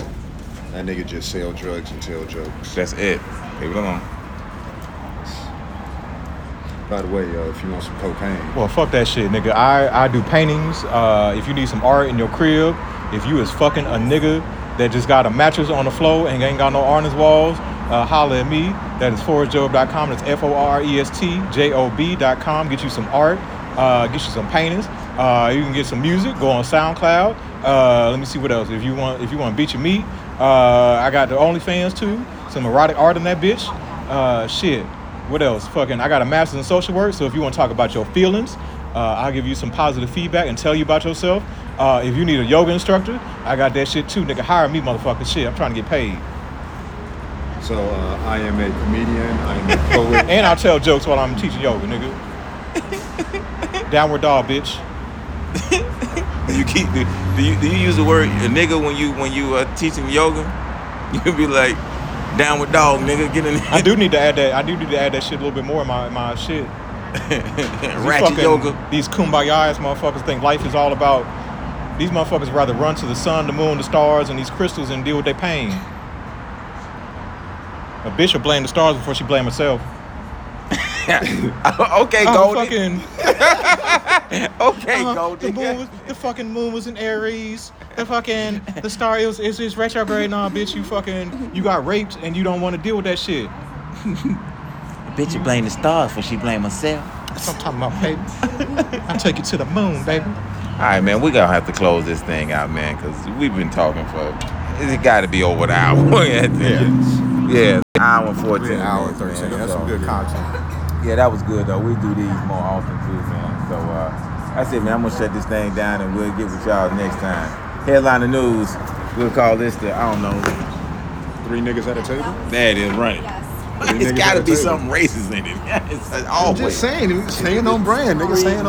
That nigga just sell drugs and tell jokes. That's it. Leave it alone. By the way, uh, if you want some cocaine, Well, fuck that shit, nigga. I, I do paintings. Uh, if you need some art in your crib, if you is fucking a nigga that just got a mattress on the floor and ain't got no art in his walls, uh, holla at me. That is forrestjob.com. That's F O R E S T J O B.com. Get you some art, uh, get you some paintings. Uh, you can get some music. Go on SoundCloud. Uh, let me see what else. If you want, if you want to beat your meat, uh, I got the OnlyFans too. Some erotic art in that bitch. Uh, shit. What else? Fucking, I got a master's in social work. So if you want to talk about your feelings, uh, I'll give you some positive feedback and tell you about yourself. Uh, if you need a yoga instructor, I got that shit too. Nigga, hire me, motherfucker. Shit, I'm trying to get paid. so uh, I am a comedian. I am a poet. And I'll tell jokes while I'm teaching yoga, nigga. Downward dog, bitch. You keep do, do you do you use the word a nigga when you when you uh, teaching yoga? You be like down with dog, nigga, get in there. I do need to add that. I do need to add that shit a little bit more in my in my shit. Ratchet fucking- yoga. These kumbaya ass motherfuckers think life is all about. These motherfuckers rather run to the sun, the moon, the stars, and these crystals and deal with their pain. A bitch will blame the stars before she blame herself. okay, Goldie. fucking, Okay, uh, Goldie. the moon was, the fucking moon was in Aries. The fucking the star is is, is retrograde. Nah, bitch, you fucking you got raped and you don't want to deal with that shit. Bitch, you blame the stars for she blame herself. That's what I'm talking about, baby. I take you to the moon, baby. All right, man, we gonna have to close this thing out, man, because we've been talking for. It got to be over the hour. yeah, yeah, hour and fourteen. Yeah, hour minutes, man. 13. That's some So- good content. Yeah, that was good though. We do these more often too, man. So uh, that's it, man. I'm gonna shut this thing down and we'll get with y'all next time. Headline the news. We'll call this the I don't know. Three niggas at a table. That is it is, right. Yes. It's niggas got to be table. something racist in it. it's I'm just saying, staying on brand, nigga, staying on